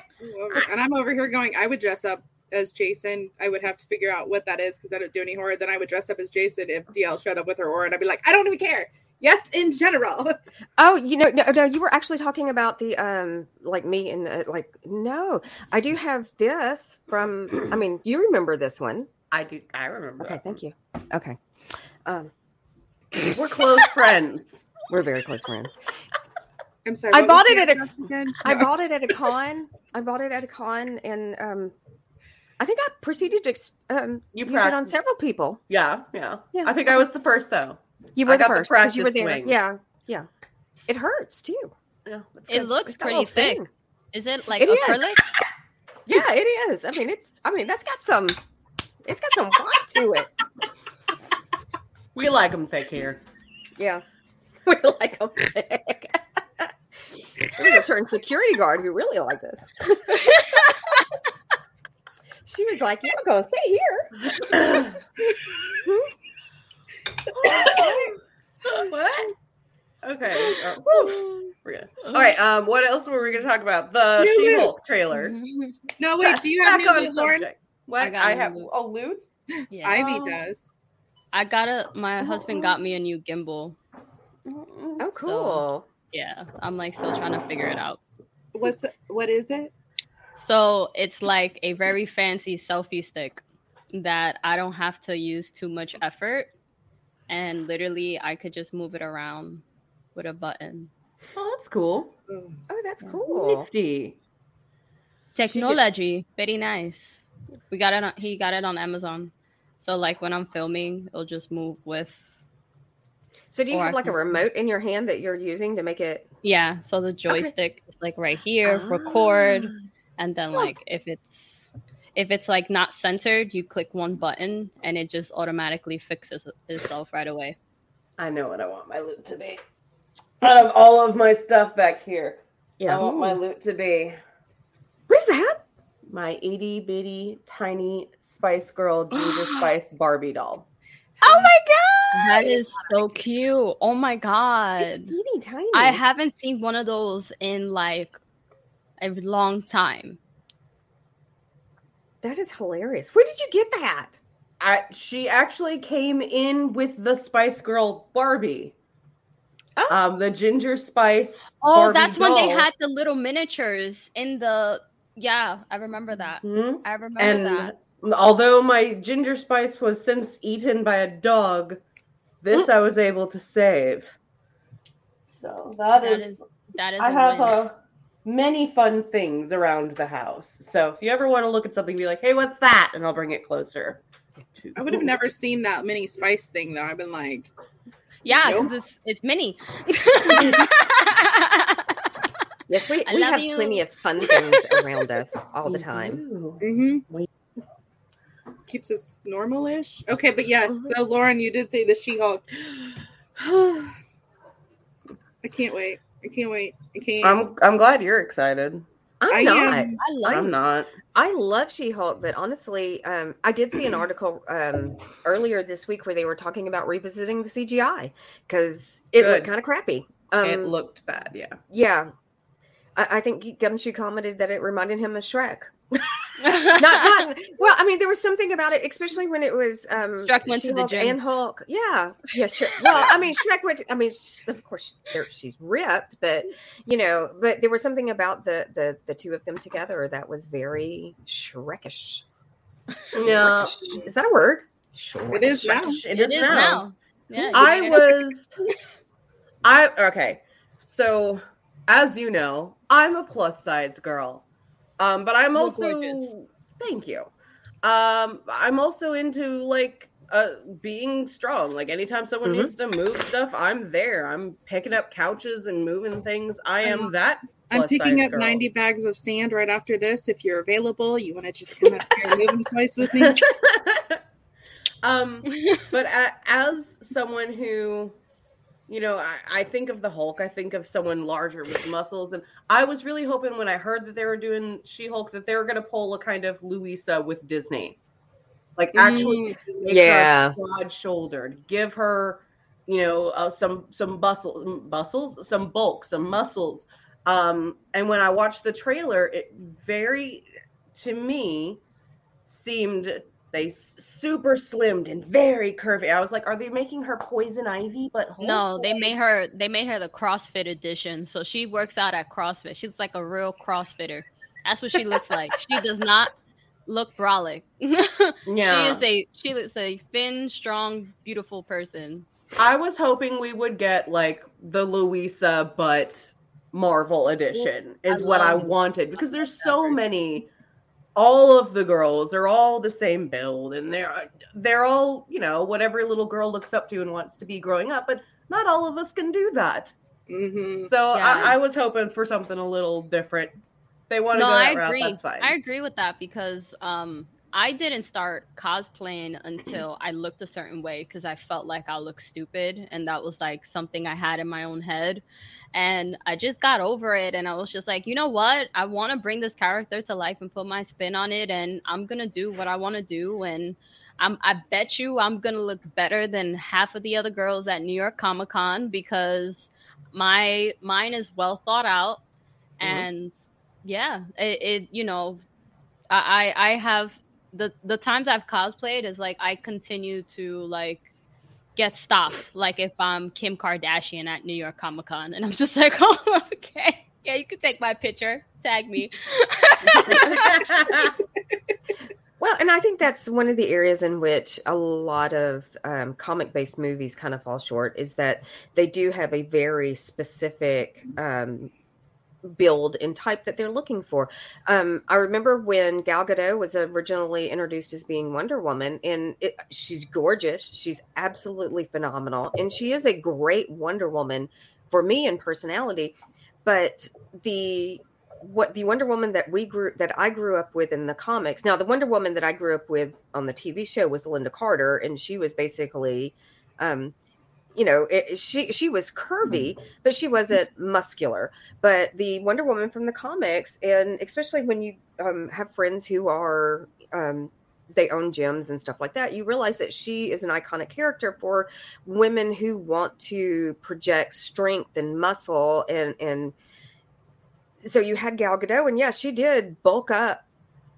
Speaker 1: And I'm over here going, I would dress up as Jason. I would have to figure out what that is because I don't do any horror. Then I would dress up as Jason if D'Elle showed up with her aura, and I'd be like, I don't even care. Yes, in general. [LAUGHS]
Speaker 3: Oh, you know, no, no, you were actually talking about the um, like me and uh, like no, I do have this from. I mean, you remember this one?
Speaker 4: I do. I remember.
Speaker 3: Okay, thank you. Okay, um,
Speaker 4: We're close [LAUGHS] friends.
Speaker 3: we're very close friends.
Speaker 1: I'm sorry.
Speaker 3: I bought it at a-
Speaker 1: address?
Speaker 3: I bought it at a con. I bought it at a con, and um, I think I proceeded to um,
Speaker 4: You
Speaker 3: use it on several people.
Speaker 4: Yeah, yeah.
Speaker 3: Yeah.
Speaker 4: I think I was the first though.
Speaker 3: You
Speaker 4: I
Speaker 3: were the
Speaker 4: got the
Speaker 3: you were there.
Speaker 4: swing.
Speaker 3: Yeah, yeah. It hurts too.
Speaker 4: Yeah, that's
Speaker 5: It looks
Speaker 3: It's got a
Speaker 5: pretty
Speaker 3: little
Speaker 5: thick. Is it like
Speaker 3: It is.
Speaker 5: acrylic? [LAUGHS]
Speaker 3: Yeah, it is. I mean, it's. I mean, that's got some. It's got some bite to it.
Speaker 4: We like them thick here.
Speaker 3: Yeah. [LAUGHS] We like them thick. [LAUGHS] There's a certain security guard who really liked this. she was like, You're going to stay here.
Speaker 4: What? Okay. whew, we're good. All right. Um. What else were we going to talk about? The
Speaker 1: New
Speaker 4: She-Hulk trailer. [LAUGHS]
Speaker 1: No, wait. Do you have
Speaker 4: Back
Speaker 1: new
Speaker 4: on
Speaker 1: Lauren?
Speaker 4: What?
Speaker 5: I
Speaker 4: I have
Speaker 5: loot.
Speaker 4: a loot. [LAUGHS]
Speaker 5: yeah.
Speaker 1: Ivy
Speaker 4: Oh.
Speaker 1: does.
Speaker 5: I got a my husband got me a new gimbal.
Speaker 3: Oh, cool.
Speaker 5: Yeah. I'm like still trying to figure it out.
Speaker 1: What's what is it?
Speaker 5: So it's like a very fancy selfie stick that I don't have to use too much effort. And literally I could just move it around with a button.
Speaker 4: Oh, that's cool.
Speaker 1: Oh.
Speaker 3: Oh, that's cool.
Speaker 4: Nifty.
Speaker 5: Technology, very nice. We got it on he got it on Amazon. So like when I'm filming, it'll just move with
Speaker 3: So, do you
Speaker 5: Or I
Speaker 3: have like a remote in your hand that you're using to make it?
Speaker 5: yeah. So the joystick is like right here, record,
Speaker 3: Ah.
Speaker 5: and then like if it's if it's like not censored, you click one button and it just automatically fixes itself right away.
Speaker 4: I know what I want my loot to be. Out of all of my stuff back here,
Speaker 3: Yeah.
Speaker 4: I want my loot to be
Speaker 3: What is that?
Speaker 4: my itty bitty tiny Spice Girl [GASPS] Ginger Spice Barbie doll.
Speaker 3: Oh my god!
Speaker 5: That is so cute. Oh my god.
Speaker 3: It's teeny tiny.
Speaker 5: I haven't seen one of those in like a long time.
Speaker 3: That is hilarious. Where did you get that?
Speaker 4: I, she actually came in with the Spice Girl Barbie.
Speaker 3: Oh.
Speaker 4: Um, the Ginger Spice.
Speaker 5: Oh,
Speaker 4: Barbie
Speaker 5: that's when they had the little miniatures in the. Yeah, I remember that.
Speaker 4: Mhm.
Speaker 5: I remember
Speaker 4: And
Speaker 5: that.
Speaker 4: although my Ginger Spice was since eaten by a dog, this I was able to save. So
Speaker 5: That
Speaker 4: that
Speaker 5: is
Speaker 4: is.
Speaker 5: That is.
Speaker 4: I
Speaker 5: a
Speaker 4: have
Speaker 5: win.
Speaker 4: uh, many fun things around the house. So if you ever want to look at something, be like, "Hey, what's that?" and I'll bring it closer.
Speaker 1: I would have never seen that mini spice thing though. I've been like,
Speaker 5: Yeah,
Speaker 1: Nope.
Speaker 5: it's it's mini. [LAUGHS]
Speaker 3: Yes, we,
Speaker 5: I
Speaker 3: we have
Speaker 5: you.
Speaker 3: plenty of fun things around us all the time.
Speaker 1: Mm-hmm. Keeps us normal-ish. Okay, but yes. So Lauren, you did say the She-Hulk. [SIGHS] I can't wait. I can't wait. I can't.
Speaker 4: I'm I'm glad you're excited.
Speaker 3: I'm
Speaker 1: I
Speaker 3: not.
Speaker 1: am.
Speaker 5: I love
Speaker 4: I'm not.
Speaker 3: I love She-Hulk, but honestly, um, I did see an [CLEARS THROAT] article um, earlier this week where they were talking about revisiting the CGI because it looked kind of crappy. Um,
Speaker 4: it looked bad. Yeah.
Speaker 3: yeah, I, I think Gumshoe commented that it reminded him of Shrek. Not, not [LAUGHS] well. I mean, there was something about it, especially when it was um,
Speaker 5: Shrek went to the
Speaker 3: She-Hulk
Speaker 5: gym.
Speaker 3: and Hulk. Yeah, yes. Shrek. Well, I mean, Shrek went. I mean, of course, there, she's ripped, but you know, but there was something about the the the two of them together that was very Shrekish.
Speaker 4: Yeah.
Speaker 3: Shrekish. Is that a word?
Speaker 1: Sure, it is now.
Speaker 4: It
Speaker 5: It
Speaker 4: is
Speaker 5: is
Speaker 4: now.
Speaker 5: now. Yeah,
Speaker 4: I
Speaker 5: made [LAUGHS]
Speaker 4: was I okay. So as you know, I'm a plus size girl. Um, but I'm
Speaker 5: You're
Speaker 4: also
Speaker 5: gorgeous.
Speaker 4: thank you. Um, I'm also into like uh being strong. Like anytime someone
Speaker 3: Mhm.
Speaker 4: needs to move stuff, I'm there. I'm picking up couches and moving things. I am that.
Speaker 1: I'm picking up
Speaker 4: girl.
Speaker 1: 90 bags of sand right after this. If you're available, you want to just come up here and moving twice with me. [LAUGHS]
Speaker 4: um but a, as someone who you know I, I think of the hulk i think of someone larger with muscles and i was really hoping when i heard that they were doing she-hulk that they were going to pull a kind of Luisa with disney like actually make
Speaker 3: Yeah.
Speaker 4: broad shouldered give her you know uh, some some bustle bustles some bulk some muscles um and when i watched the trailer it very to me seemed they super slimmed and very curvy. I was like, are they making her poison ivy? But?
Speaker 5: No, they made her. They made her the CrossFit edition, so she works out at CrossFit. She's like a real CrossFitter. That's what she looks like. She does not look brolic. [LAUGHS]
Speaker 4: yeah.
Speaker 5: She is a she is a thin, strong, beautiful person.
Speaker 4: I was hoping we would get like the Luisa, but Marvel edition is what I wanted because there's so many. All of the girls are all the same build, and they're they're all you know what every little girl looks up to and wants to be growing up. But not all of us can do that.
Speaker 1: hmm
Speaker 4: So
Speaker 5: Yeah.
Speaker 4: I, I was hoping for something a little different. They want to
Speaker 5: No,
Speaker 4: go that
Speaker 5: I
Speaker 4: route.
Speaker 5: agree.
Speaker 4: That's fine.
Speaker 5: I agree with that because um I didn't start cosplaying until I looked a certain way because I felt like I looked stupid and that was like something I had in my own head. And I just got over it and I was just like, you know what? I want to bring this character to life and put my spin on it and I'm going to do what I want to do and I'm, I bet you I'm gonna look better than half of the other girls at New York Comic Con because my mine is well thought out,
Speaker 3: Mhm.
Speaker 5: and yeah, it, it you know, I I I have the the times I've cosplayed is like I continue to like get stopped, like if I'm Kim Kardashian at New York Comic Con, and I'm just like, [LAUGHS] oh okay, yeah, you can take my picture, tag me. [LAUGHS]
Speaker 3: Well, and I think that's one of the areas in which a lot of um, comic based movies kind of fall short is that they do have a very specific um, build and type that they're looking for. Um, I remember when Gal Gadot was originally introduced as being Wonder Woman, and it, she's gorgeous. She's absolutely phenomenal. And she is a great Wonder Woman for me in personality. But the what the Wonder Woman that we grew that I grew up with in the comics. Now, the Wonder Woman that I grew up with on the TV show was Lynda Carter, and she was basically, um, you know, it, she she was curvy, but she wasn't muscular. But the Wonder Woman from the comics, and especially when you um, have friends who are um, they own gyms and stuff like that, you realize that she is an iconic character for women who want to project strength and muscle and and so you had Gal Gadot, and yeah, she did bulk up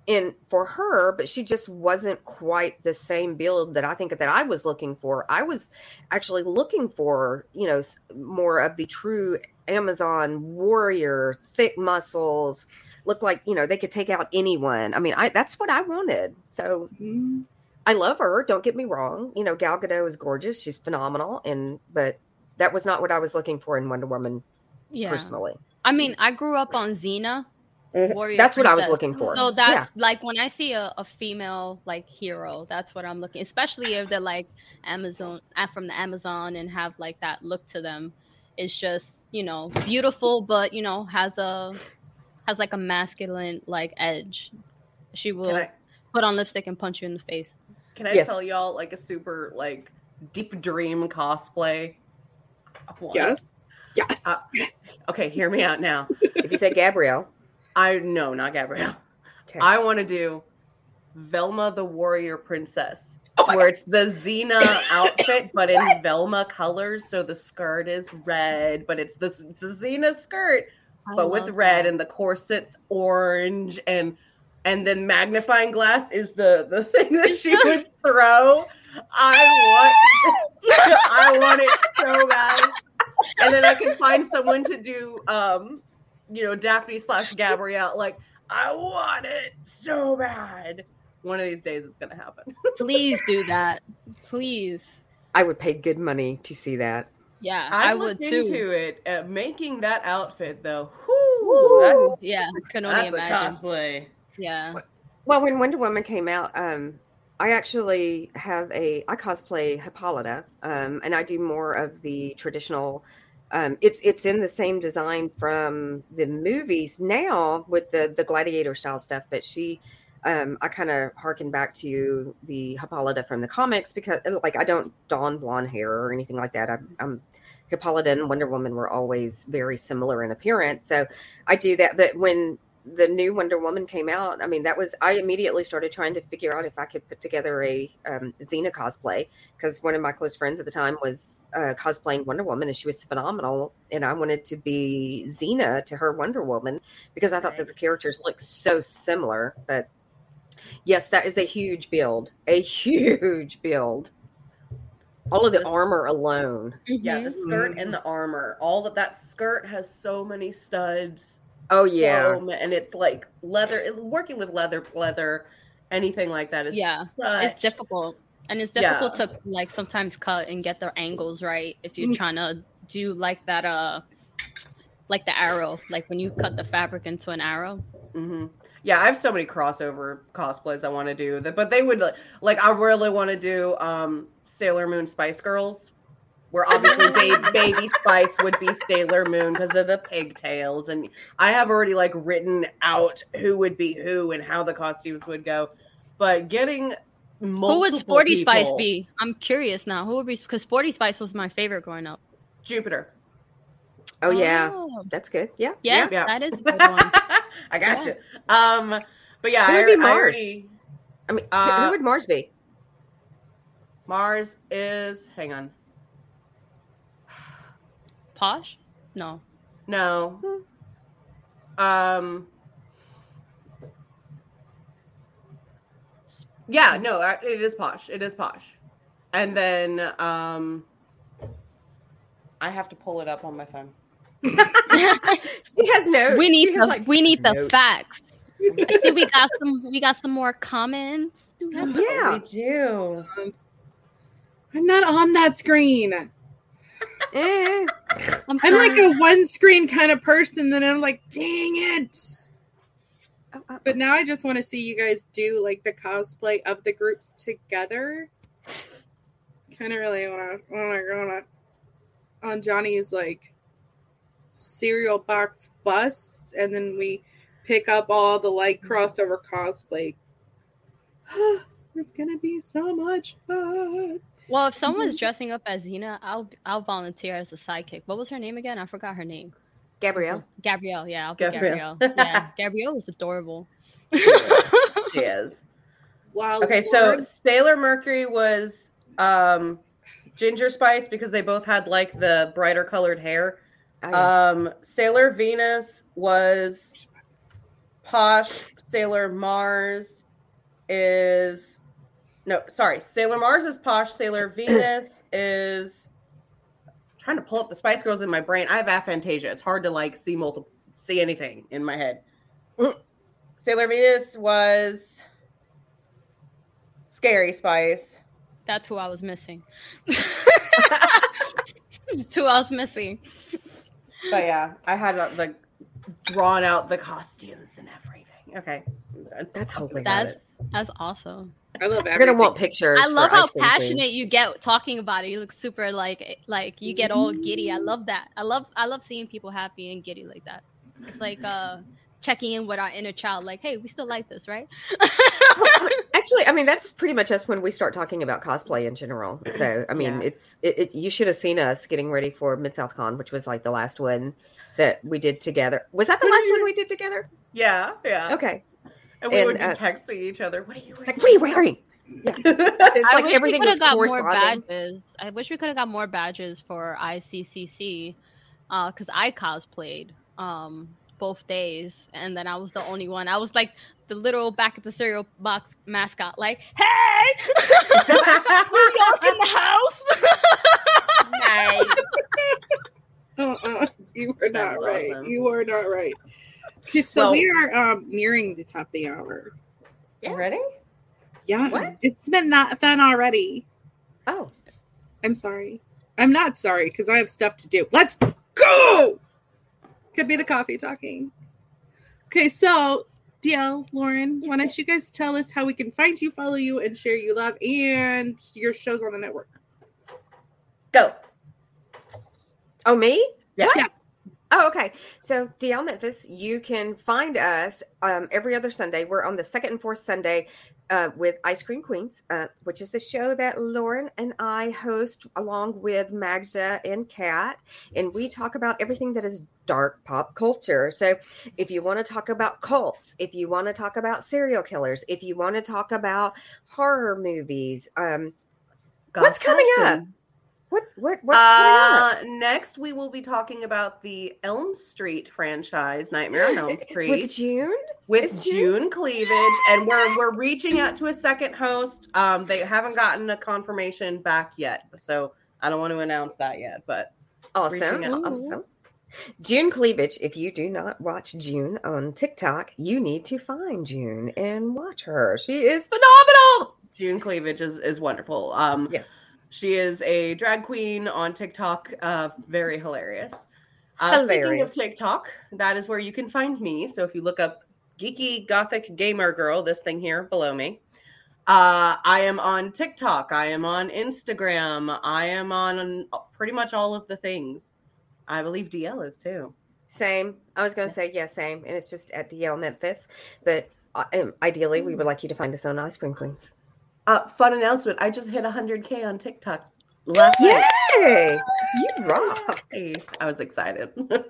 Speaker 3: in for her, but she just wasn't quite the same build that I think that I was looking for. I was actually looking for, you know, more of the true Amazon warrior, thick muscles, look like, you know, they could take out anyone. I mean, I that's what I wanted. So
Speaker 1: Mm.
Speaker 3: I love her, don't get me wrong. You know, Gal Gadot is gorgeous. She's phenomenal and but that was not what I was looking for in Wonder Woman
Speaker 5: Yeah.
Speaker 3: personally.
Speaker 5: I mean, I grew up on Xena. Warrior
Speaker 3: That's what I was looking for.
Speaker 5: So
Speaker 3: yeah.
Speaker 5: that's like when I see a, a female like hero, that's what I'm looking. Especially if they're like Amazon uh, from the Amazon and have like that look to them. It's just you know beautiful, but you know has a has like a masculine like edge. She will
Speaker 4: I,
Speaker 5: put on lipstick and punch you in the face.
Speaker 4: can I
Speaker 3: Yes.
Speaker 4: tell y'all like a super like deep dream cosplay?
Speaker 1: Yes. Yes.
Speaker 4: Uh,
Speaker 1: yes.
Speaker 4: Okay, hear me out now.
Speaker 3: if you say Gabrielle,
Speaker 4: I no, not Gabrielle.
Speaker 3: okay.
Speaker 4: I want to do Velma the Warrior Princess,
Speaker 3: Oh
Speaker 4: where it's the Xena [LAUGHS] outfit, but in Velma colors. So the skirt is red, but it's the, it's Xena skirt,
Speaker 5: I
Speaker 4: but with red,
Speaker 5: that.
Speaker 4: and the corset's orange, and and then magnifying glass is the the [LAUGHS] thing that she [LAUGHS] would throw. I want, I want it so bad. And then I can find someone to do, um, you know, Daphne slash Gabrielle. Like, I want it so bad. One of these days, it's gonna happen. [LAUGHS]
Speaker 5: please do that, please.
Speaker 3: I would pay good money to see that.
Speaker 5: Yeah,
Speaker 4: I,
Speaker 5: I would
Speaker 4: looked
Speaker 5: too.
Speaker 4: into it. Uh, making that outfit though, whew, that's,
Speaker 5: Yeah, can only
Speaker 4: that's a
Speaker 5: imagine.
Speaker 4: cosplay.
Speaker 5: Yeah.
Speaker 3: Well, when Wonder Woman came out, um, I actually have a I cosplay Hippolyta, um, and I do more of the traditional. Um, it's it's in the same design from the movies now with the the gladiator style stuff, but she. Um, I kind of harken back to the Hippolyta from the comics because, like, I don't don blonde hair or anything like that. I'm, I'm Hippolyta and Wonder Woman were always very similar in appearance, so I do that. But when the new Wonder Woman came out, I mean, that was I immediately started trying to figure out if I could put together a um, Xena cosplay because one of my close friends at the time was uh, cosplaying Wonder Woman and she was phenomenal, and I wanted to be Xena to her Wonder Woman because I thought that the characters looked so similar. But yes, that is a huge build, a huge build. All of the armor alone.
Speaker 4: Yeah, the skirt and the armor. All of that skirt has so many studs.
Speaker 3: Oh yeah,
Speaker 4: so ma- and it's like leather. Working with leather, leather, anything like that is
Speaker 5: Yeah,
Speaker 4: such-
Speaker 5: it's difficult and it's
Speaker 4: Yeah.
Speaker 5: difficult to like sometimes cut and get their angles right if you're
Speaker 1: Mm.
Speaker 5: trying to do like that uh like the arrow like when you cut the fabric into an arrow
Speaker 4: hmm Yeah, I have so many crossover cosplays I want to do that, but they would like, like I really want to do um Sailor Moon Spice Girls, where obviously ba- Baby Spice would be Sailor Moon because of the pigtails, and I have already like written out who would be who and how the costumes would go, but getting multiple
Speaker 5: who would sporty spice be i'm curious now who would be because sporty spice was my favorite growing up
Speaker 4: Jupiter.
Speaker 3: oh yeah,
Speaker 5: Oh,
Speaker 3: that's good. Yeah,
Speaker 5: yeah,
Speaker 4: Yeah.
Speaker 5: that is a [LAUGHS] good one
Speaker 4: I got you. Um, but yeah,
Speaker 3: Who would
Speaker 4: I,
Speaker 3: be
Speaker 4: I
Speaker 3: Mars?
Speaker 4: already-
Speaker 3: I mean,
Speaker 4: Uh,
Speaker 3: who would Mars be?
Speaker 4: Mars is. Hang on.
Speaker 5: Posh no
Speaker 4: No. Um. Yeah, no, it is posh. It is posh. And then um I have to pull it up on my phone. [LAUGHS]
Speaker 3: She has notes.
Speaker 5: we need the
Speaker 3: like,
Speaker 5: we need the
Speaker 3: notes.
Speaker 5: facts I see we got some we got some more comments
Speaker 3: Yeah.
Speaker 4: We do.
Speaker 1: I'm not on that screen.
Speaker 3: Eh.
Speaker 5: i'm,
Speaker 1: I'm like a one screen kind of person, and I'm like, dang it.
Speaker 3: Oh, oh,
Speaker 1: But now I just want to see you guys do like the cosplay of the groups together. Kind of really want to want to go on, on Johnny's like cereal box bus, and then we pick up all the like crossover cosplay. [GASPS] it's gonna be so much fun.
Speaker 5: Well if someone's
Speaker 3: Mm-hmm.
Speaker 5: dressing up as Xena, I'll I'll volunteer as a sidekick. What was her name again? I forgot her name.
Speaker 3: Gabrielle.
Speaker 5: Gabrielle, yeah, I'll be
Speaker 4: Gabrielle.
Speaker 5: Gabrielle. Yeah, [LAUGHS] Gabrielle is adorable.
Speaker 4: She is. [LAUGHS]
Speaker 1: Wow.
Speaker 4: Okay, so Sailor Mercury was um Ginger Spice because they both had like the brighter colored hair.
Speaker 3: Oh, yeah.
Speaker 4: Um, Sailor Venus was Posh Sailor Mars is no, sorry. Sailor Mars is Posh. Sailor [COUGHS] Venus is trying to pull up the Spice Girls in my brain. I have aphantasia. It's hard to like see multiple see anything in my head.
Speaker 3: Mm.
Speaker 4: Sailor Venus was Scary Spice.
Speaker 5: That's who I was missing. [LAUGHS] That's who I was missing.
Speaker 4: But yeah, I had uh, like drawn out the costumes and everything. Okay. I'm.
Speaker 3: That's hilarious.
Speaker 5: That's that's awesome.
Speaker 1: I love
Speaker 3: You're
Speaker 1: everything.
Speaker 3: gonna want pictures.
Speaker 5: I love how
Speaker 3: Ice Cream
Speaker 5: passionate you get talking about it. You look super like like you get all giddy. I love that. I love I love seeing people happy and giddy like that. It's like uh checking in with our inner child. Like, hey, we still like this, right? [LAUGHS]
Speaker 3: Actually, I mean that's pretty much us when we start talking about cosplay in general. So, I mean,
Speaker 4: Yeah.
Speaker 3: it's it, it. You should have seen us getting ready for Mid South Con, which was like the last one that we did together. Was that the last one we did together?
Speaker 4: Yeah, yeah.
Speaker 3: Okay,
Speaker 4: And we
Speaker 3: And,
Speaker 4: would be
Speaker 3: uh,
Speaker 4: texting each other. What are you
Speaker 3: it's like, what are you wearing?
Speaker 4: Yeah. [LAUGHS]
Speaker 3: It's
Speaker 5: I
Speaker 3: like
Speaker 5: wish
Speaker 3: everything
Speaker 5: we could have got more badges. I wish we could have got more badges for ICCC because I cosplayed um, both days, and then I was the only one. I was like the little back at the cereal box mascot, like, "Hey, [LAUGHS] New York in the house."
Speaker 4: nice. [LAUGHS]
Speaker 1: Uh-uh. You are not
Speaker 4: That's
Speaker 1: right.
Speaker 4: awesome.
Speaker 1: You are not right. Okay, so
Speaker 4: Well-
Speaker 1: we are um nearing the top of the hour.
Speaker 3: Yeah.
Speaker 4: Ready?
Speaker 1: Yeah,
Speaker 3: What?
Speaker 1: it's been that done already.
Speaker 3: Oh,
Speaker 1: I'm sorry. I'm not sorry because I have stuff to do. Let's go. Could be the coffee talking. Okay, so D'Elle, Lauren, why don't you guys tell us how we can find you, follow you, and share you love and your shows on the network?
Speaker 4: Go.
Speaker 3: oh, me?
Speaker 4: Yeah.
Speaker 1: Yes.
Speaker 3: Oh, okay. So D'Elle Memphis, you can find us um, every other Sunday. We're on the second and fourth Sunday uh, with I-Scream Queens, uh, which is the show that Lauren and I host along with Magda and Kat, and we talk about everything that is dark pop culture. So if you want to talk about cults, if you want to talk about serial killers, if you want to talk about horror movies, um, What's coming up? What's what what's coming up?
Speaker 4: Uh, next, we will be talking about the Elm Street franchise, Nightmare on Elm [GASPS] Street,
Speaker 3: With June?
Speaker 4: with June?
Speaker 3: June-
Speaker 4: Cleavage, and we're we're reaching out to a second host. Um, they haven't gotten a confirmation back yet, so I don't want to announce that yet. But
Speaker 3: Awesome. Awesome. June Cleavage. If you do not watch June on TikTok, you need to find June and watch her. She is phenomenal.
Speaker 4: June Cleavage is is wonderful. Um,
Speaker 3: Yeah.
Speaker 4: She is a drag queen on TikTok. Uh, very hilarious. Uh, Speaking of TikTok, that is where you can find me. So if you look up geeky gothic gamer girl, this thing here below me. Uh, I am on TikTok. I am on Instagram. I am on pretty much all of the things. I believe D'Elle is too.
Speaker 3: Same. I was going to say, yeah, same. And it's just at D'Elle Memphis. But uh, um, ideally, we would like you to find us on I-Scream Queens.
Speaker 4: Uh, fun announcement. I just hit 100K on TikTok last night.
Speaker 3: Yay! [LAUGHS] You rock.
Speaker 4: I was excited. [LAUGHS]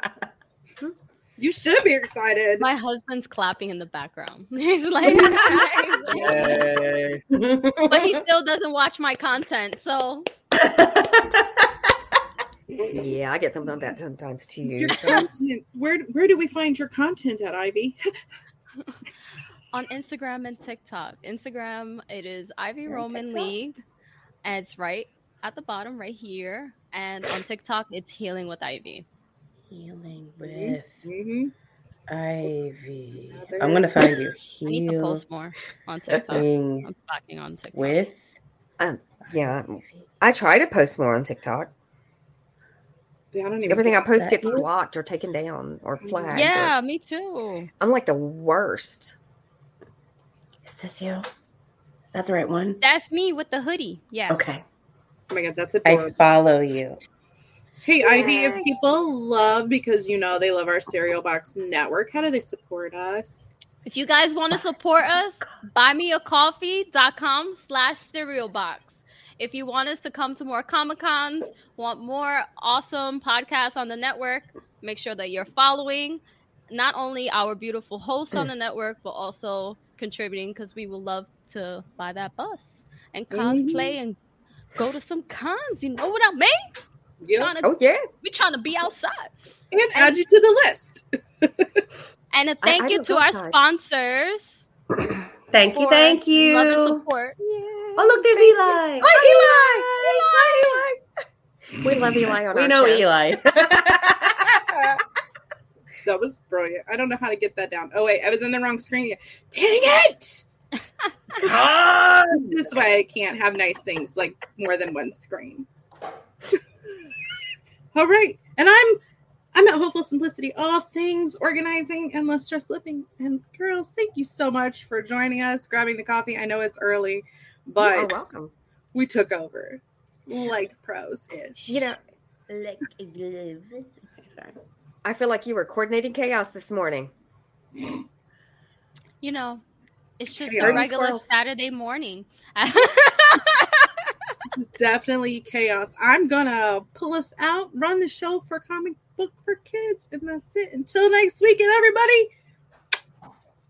Speaker 1: You should be excited.
Speaker 5: My husband's clapping in the background. [LAUGHS] He's like,
Speaker 4: Yay.
Speaker 5: but he still doesn't watch my content. So
Speaker 3: Yeah, I get something like that sometimes too.
Speaker 1: Your
Speaker 3: So-
Speaker 1: content. Where where do we find your content at, Ivy?
Speaker 5: On Instagram and TikTok. Instagram, it is Ivy
Speaker 3: You're
Speaker 5: Roman League, and it's right at the bottom, right here. And on TikTok, it's Healing with Ivy.
Speaker 4: Healing mm-hmm.
Speaker 1: with
Speaker 4: Mm-hmm. Ivy.
Speaker 1: Another-
Speaker 4: I'm gonna find you. [LAUGHS]
Speaker 5: I need to post more on TikTok.
Speaker 4: Healing
Speaker 5: I'm slacking on TikTok.
Speaker 4: with um,
Speaker 3: yeah, I try to post more on TikTok.
Speaker 1: Yeah, I don't even
Speaker 3: Everything I post
Speaker 1: that.
Speaker 3: gets blocked or taken down or mm-hmm. flagged. or-
Speaker 5: Yeah, me too.
Speaker 3: I'm like the worst.
Speaker 4: Is this you? Is that the right one?
Speaker 5: That's me with the hoodie. Yeah.
Speaker 4: Okay.
Speaker 1: Oh my god, that's
Speaker 4: I follow you.
Speaker 1: Hey Ivy, if people love because you know they love our cereal box network, how do they support us?
Speaker 5: If you guys want to support us, buymeacoffee.com slash cereal box. If you want us to come to more Comic Cons, want more awesome podcasts on the network, make sure that you're following not only our beautiful host on mm. the network, but also contributing because we would love to buy that bus and mm-hmm. cosplay and go to some cons. You know what I mean?
Speaker 1: Yep.
Speaker 5: Trying to,
Speaker 3: Oh yeah.
Speaker 5: We're trying to be outside.
Speaker 1: And add you to the list. [LAUGHS]
Speaker 5: And a
Speaker 3: I-
Speaker 5: thank
Speaker 3: I
Speaker 5: you
Speaker 3: don't
Speaker 5: to our
Speaker 3: outside.
Speaker 5: sponsors. [CLEARS THROAT]
Speaker 4: Thank you, thank you.
Speaker 5: Love and support.
Speaker 4: Oh, look, there's Eli.
Speaker 3: Hi, Eli. Hi, Eli. We love Eli on
Speaker 4: We
Speaker 3: our
Speaker 4: know
Speaker 3: show.
Speaker 4: Eli. [LAUGHS]
Speaker 1: That was brilliant. I don't know how to get that down. Oh wait, I was in the wrong screen. Dang it! This is why I can't have nice things like more than one screen. [LAUGHS] All right, and I'm I'm at Hopeful Simplicity, all things organizing and less stress living. And girls, thank you so much for joining us, grabbing the coffee. I know it's early,
Speaker 3: You are
Speaker 1: but
Speaker 3: welcome.
Speaker 1: we took over like pros ish.
Speaker 3: You know,
Speaker 4: like a. [LAUGHS] Sorry.
Speaker 3: I feel like you were coordinating chaos this morning.
Speaker 5: You know, it's just
Speaker 1: Hey,
Speaker 5: a regular
Speaker 3: squirrels.
Speaker 5: Saturday morning. [LAUGHS]
Speaker 1: definitely chaos. I'm gonna pull us out, run the show for comic book for kids, and that's it. Until next week, and everybody.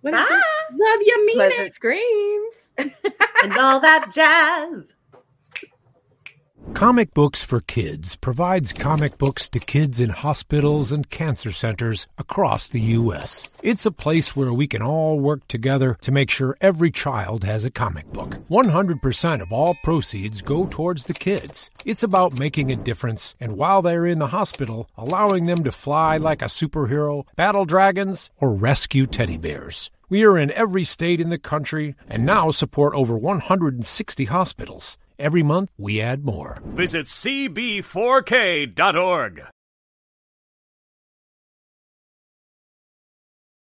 Speaker 1: What is
Speaker 4: Bye.
Speaker 1: Love you, mean
Speaker 3: Pleasant
Speaker 1: it.
Speaker 3: screams. [LAUGHS]
Speaker 4: And all that jazz.
Speaker 8: Comic Books for Kids provides comic books to kids in hospitals and cancer centers across the U.S. It's a place where we can all work together to make sure every child has a comic book. 100% of all proceeds go towards the kids. It's about making a difference, and while they're in the hospital, allowing them to fly like a superhero, battle dragons, or rescue teddy bears. We are in every state in the country and now support over 160 hospitals. Every month, we add more.
Speaker 9: Visit cb4k.org.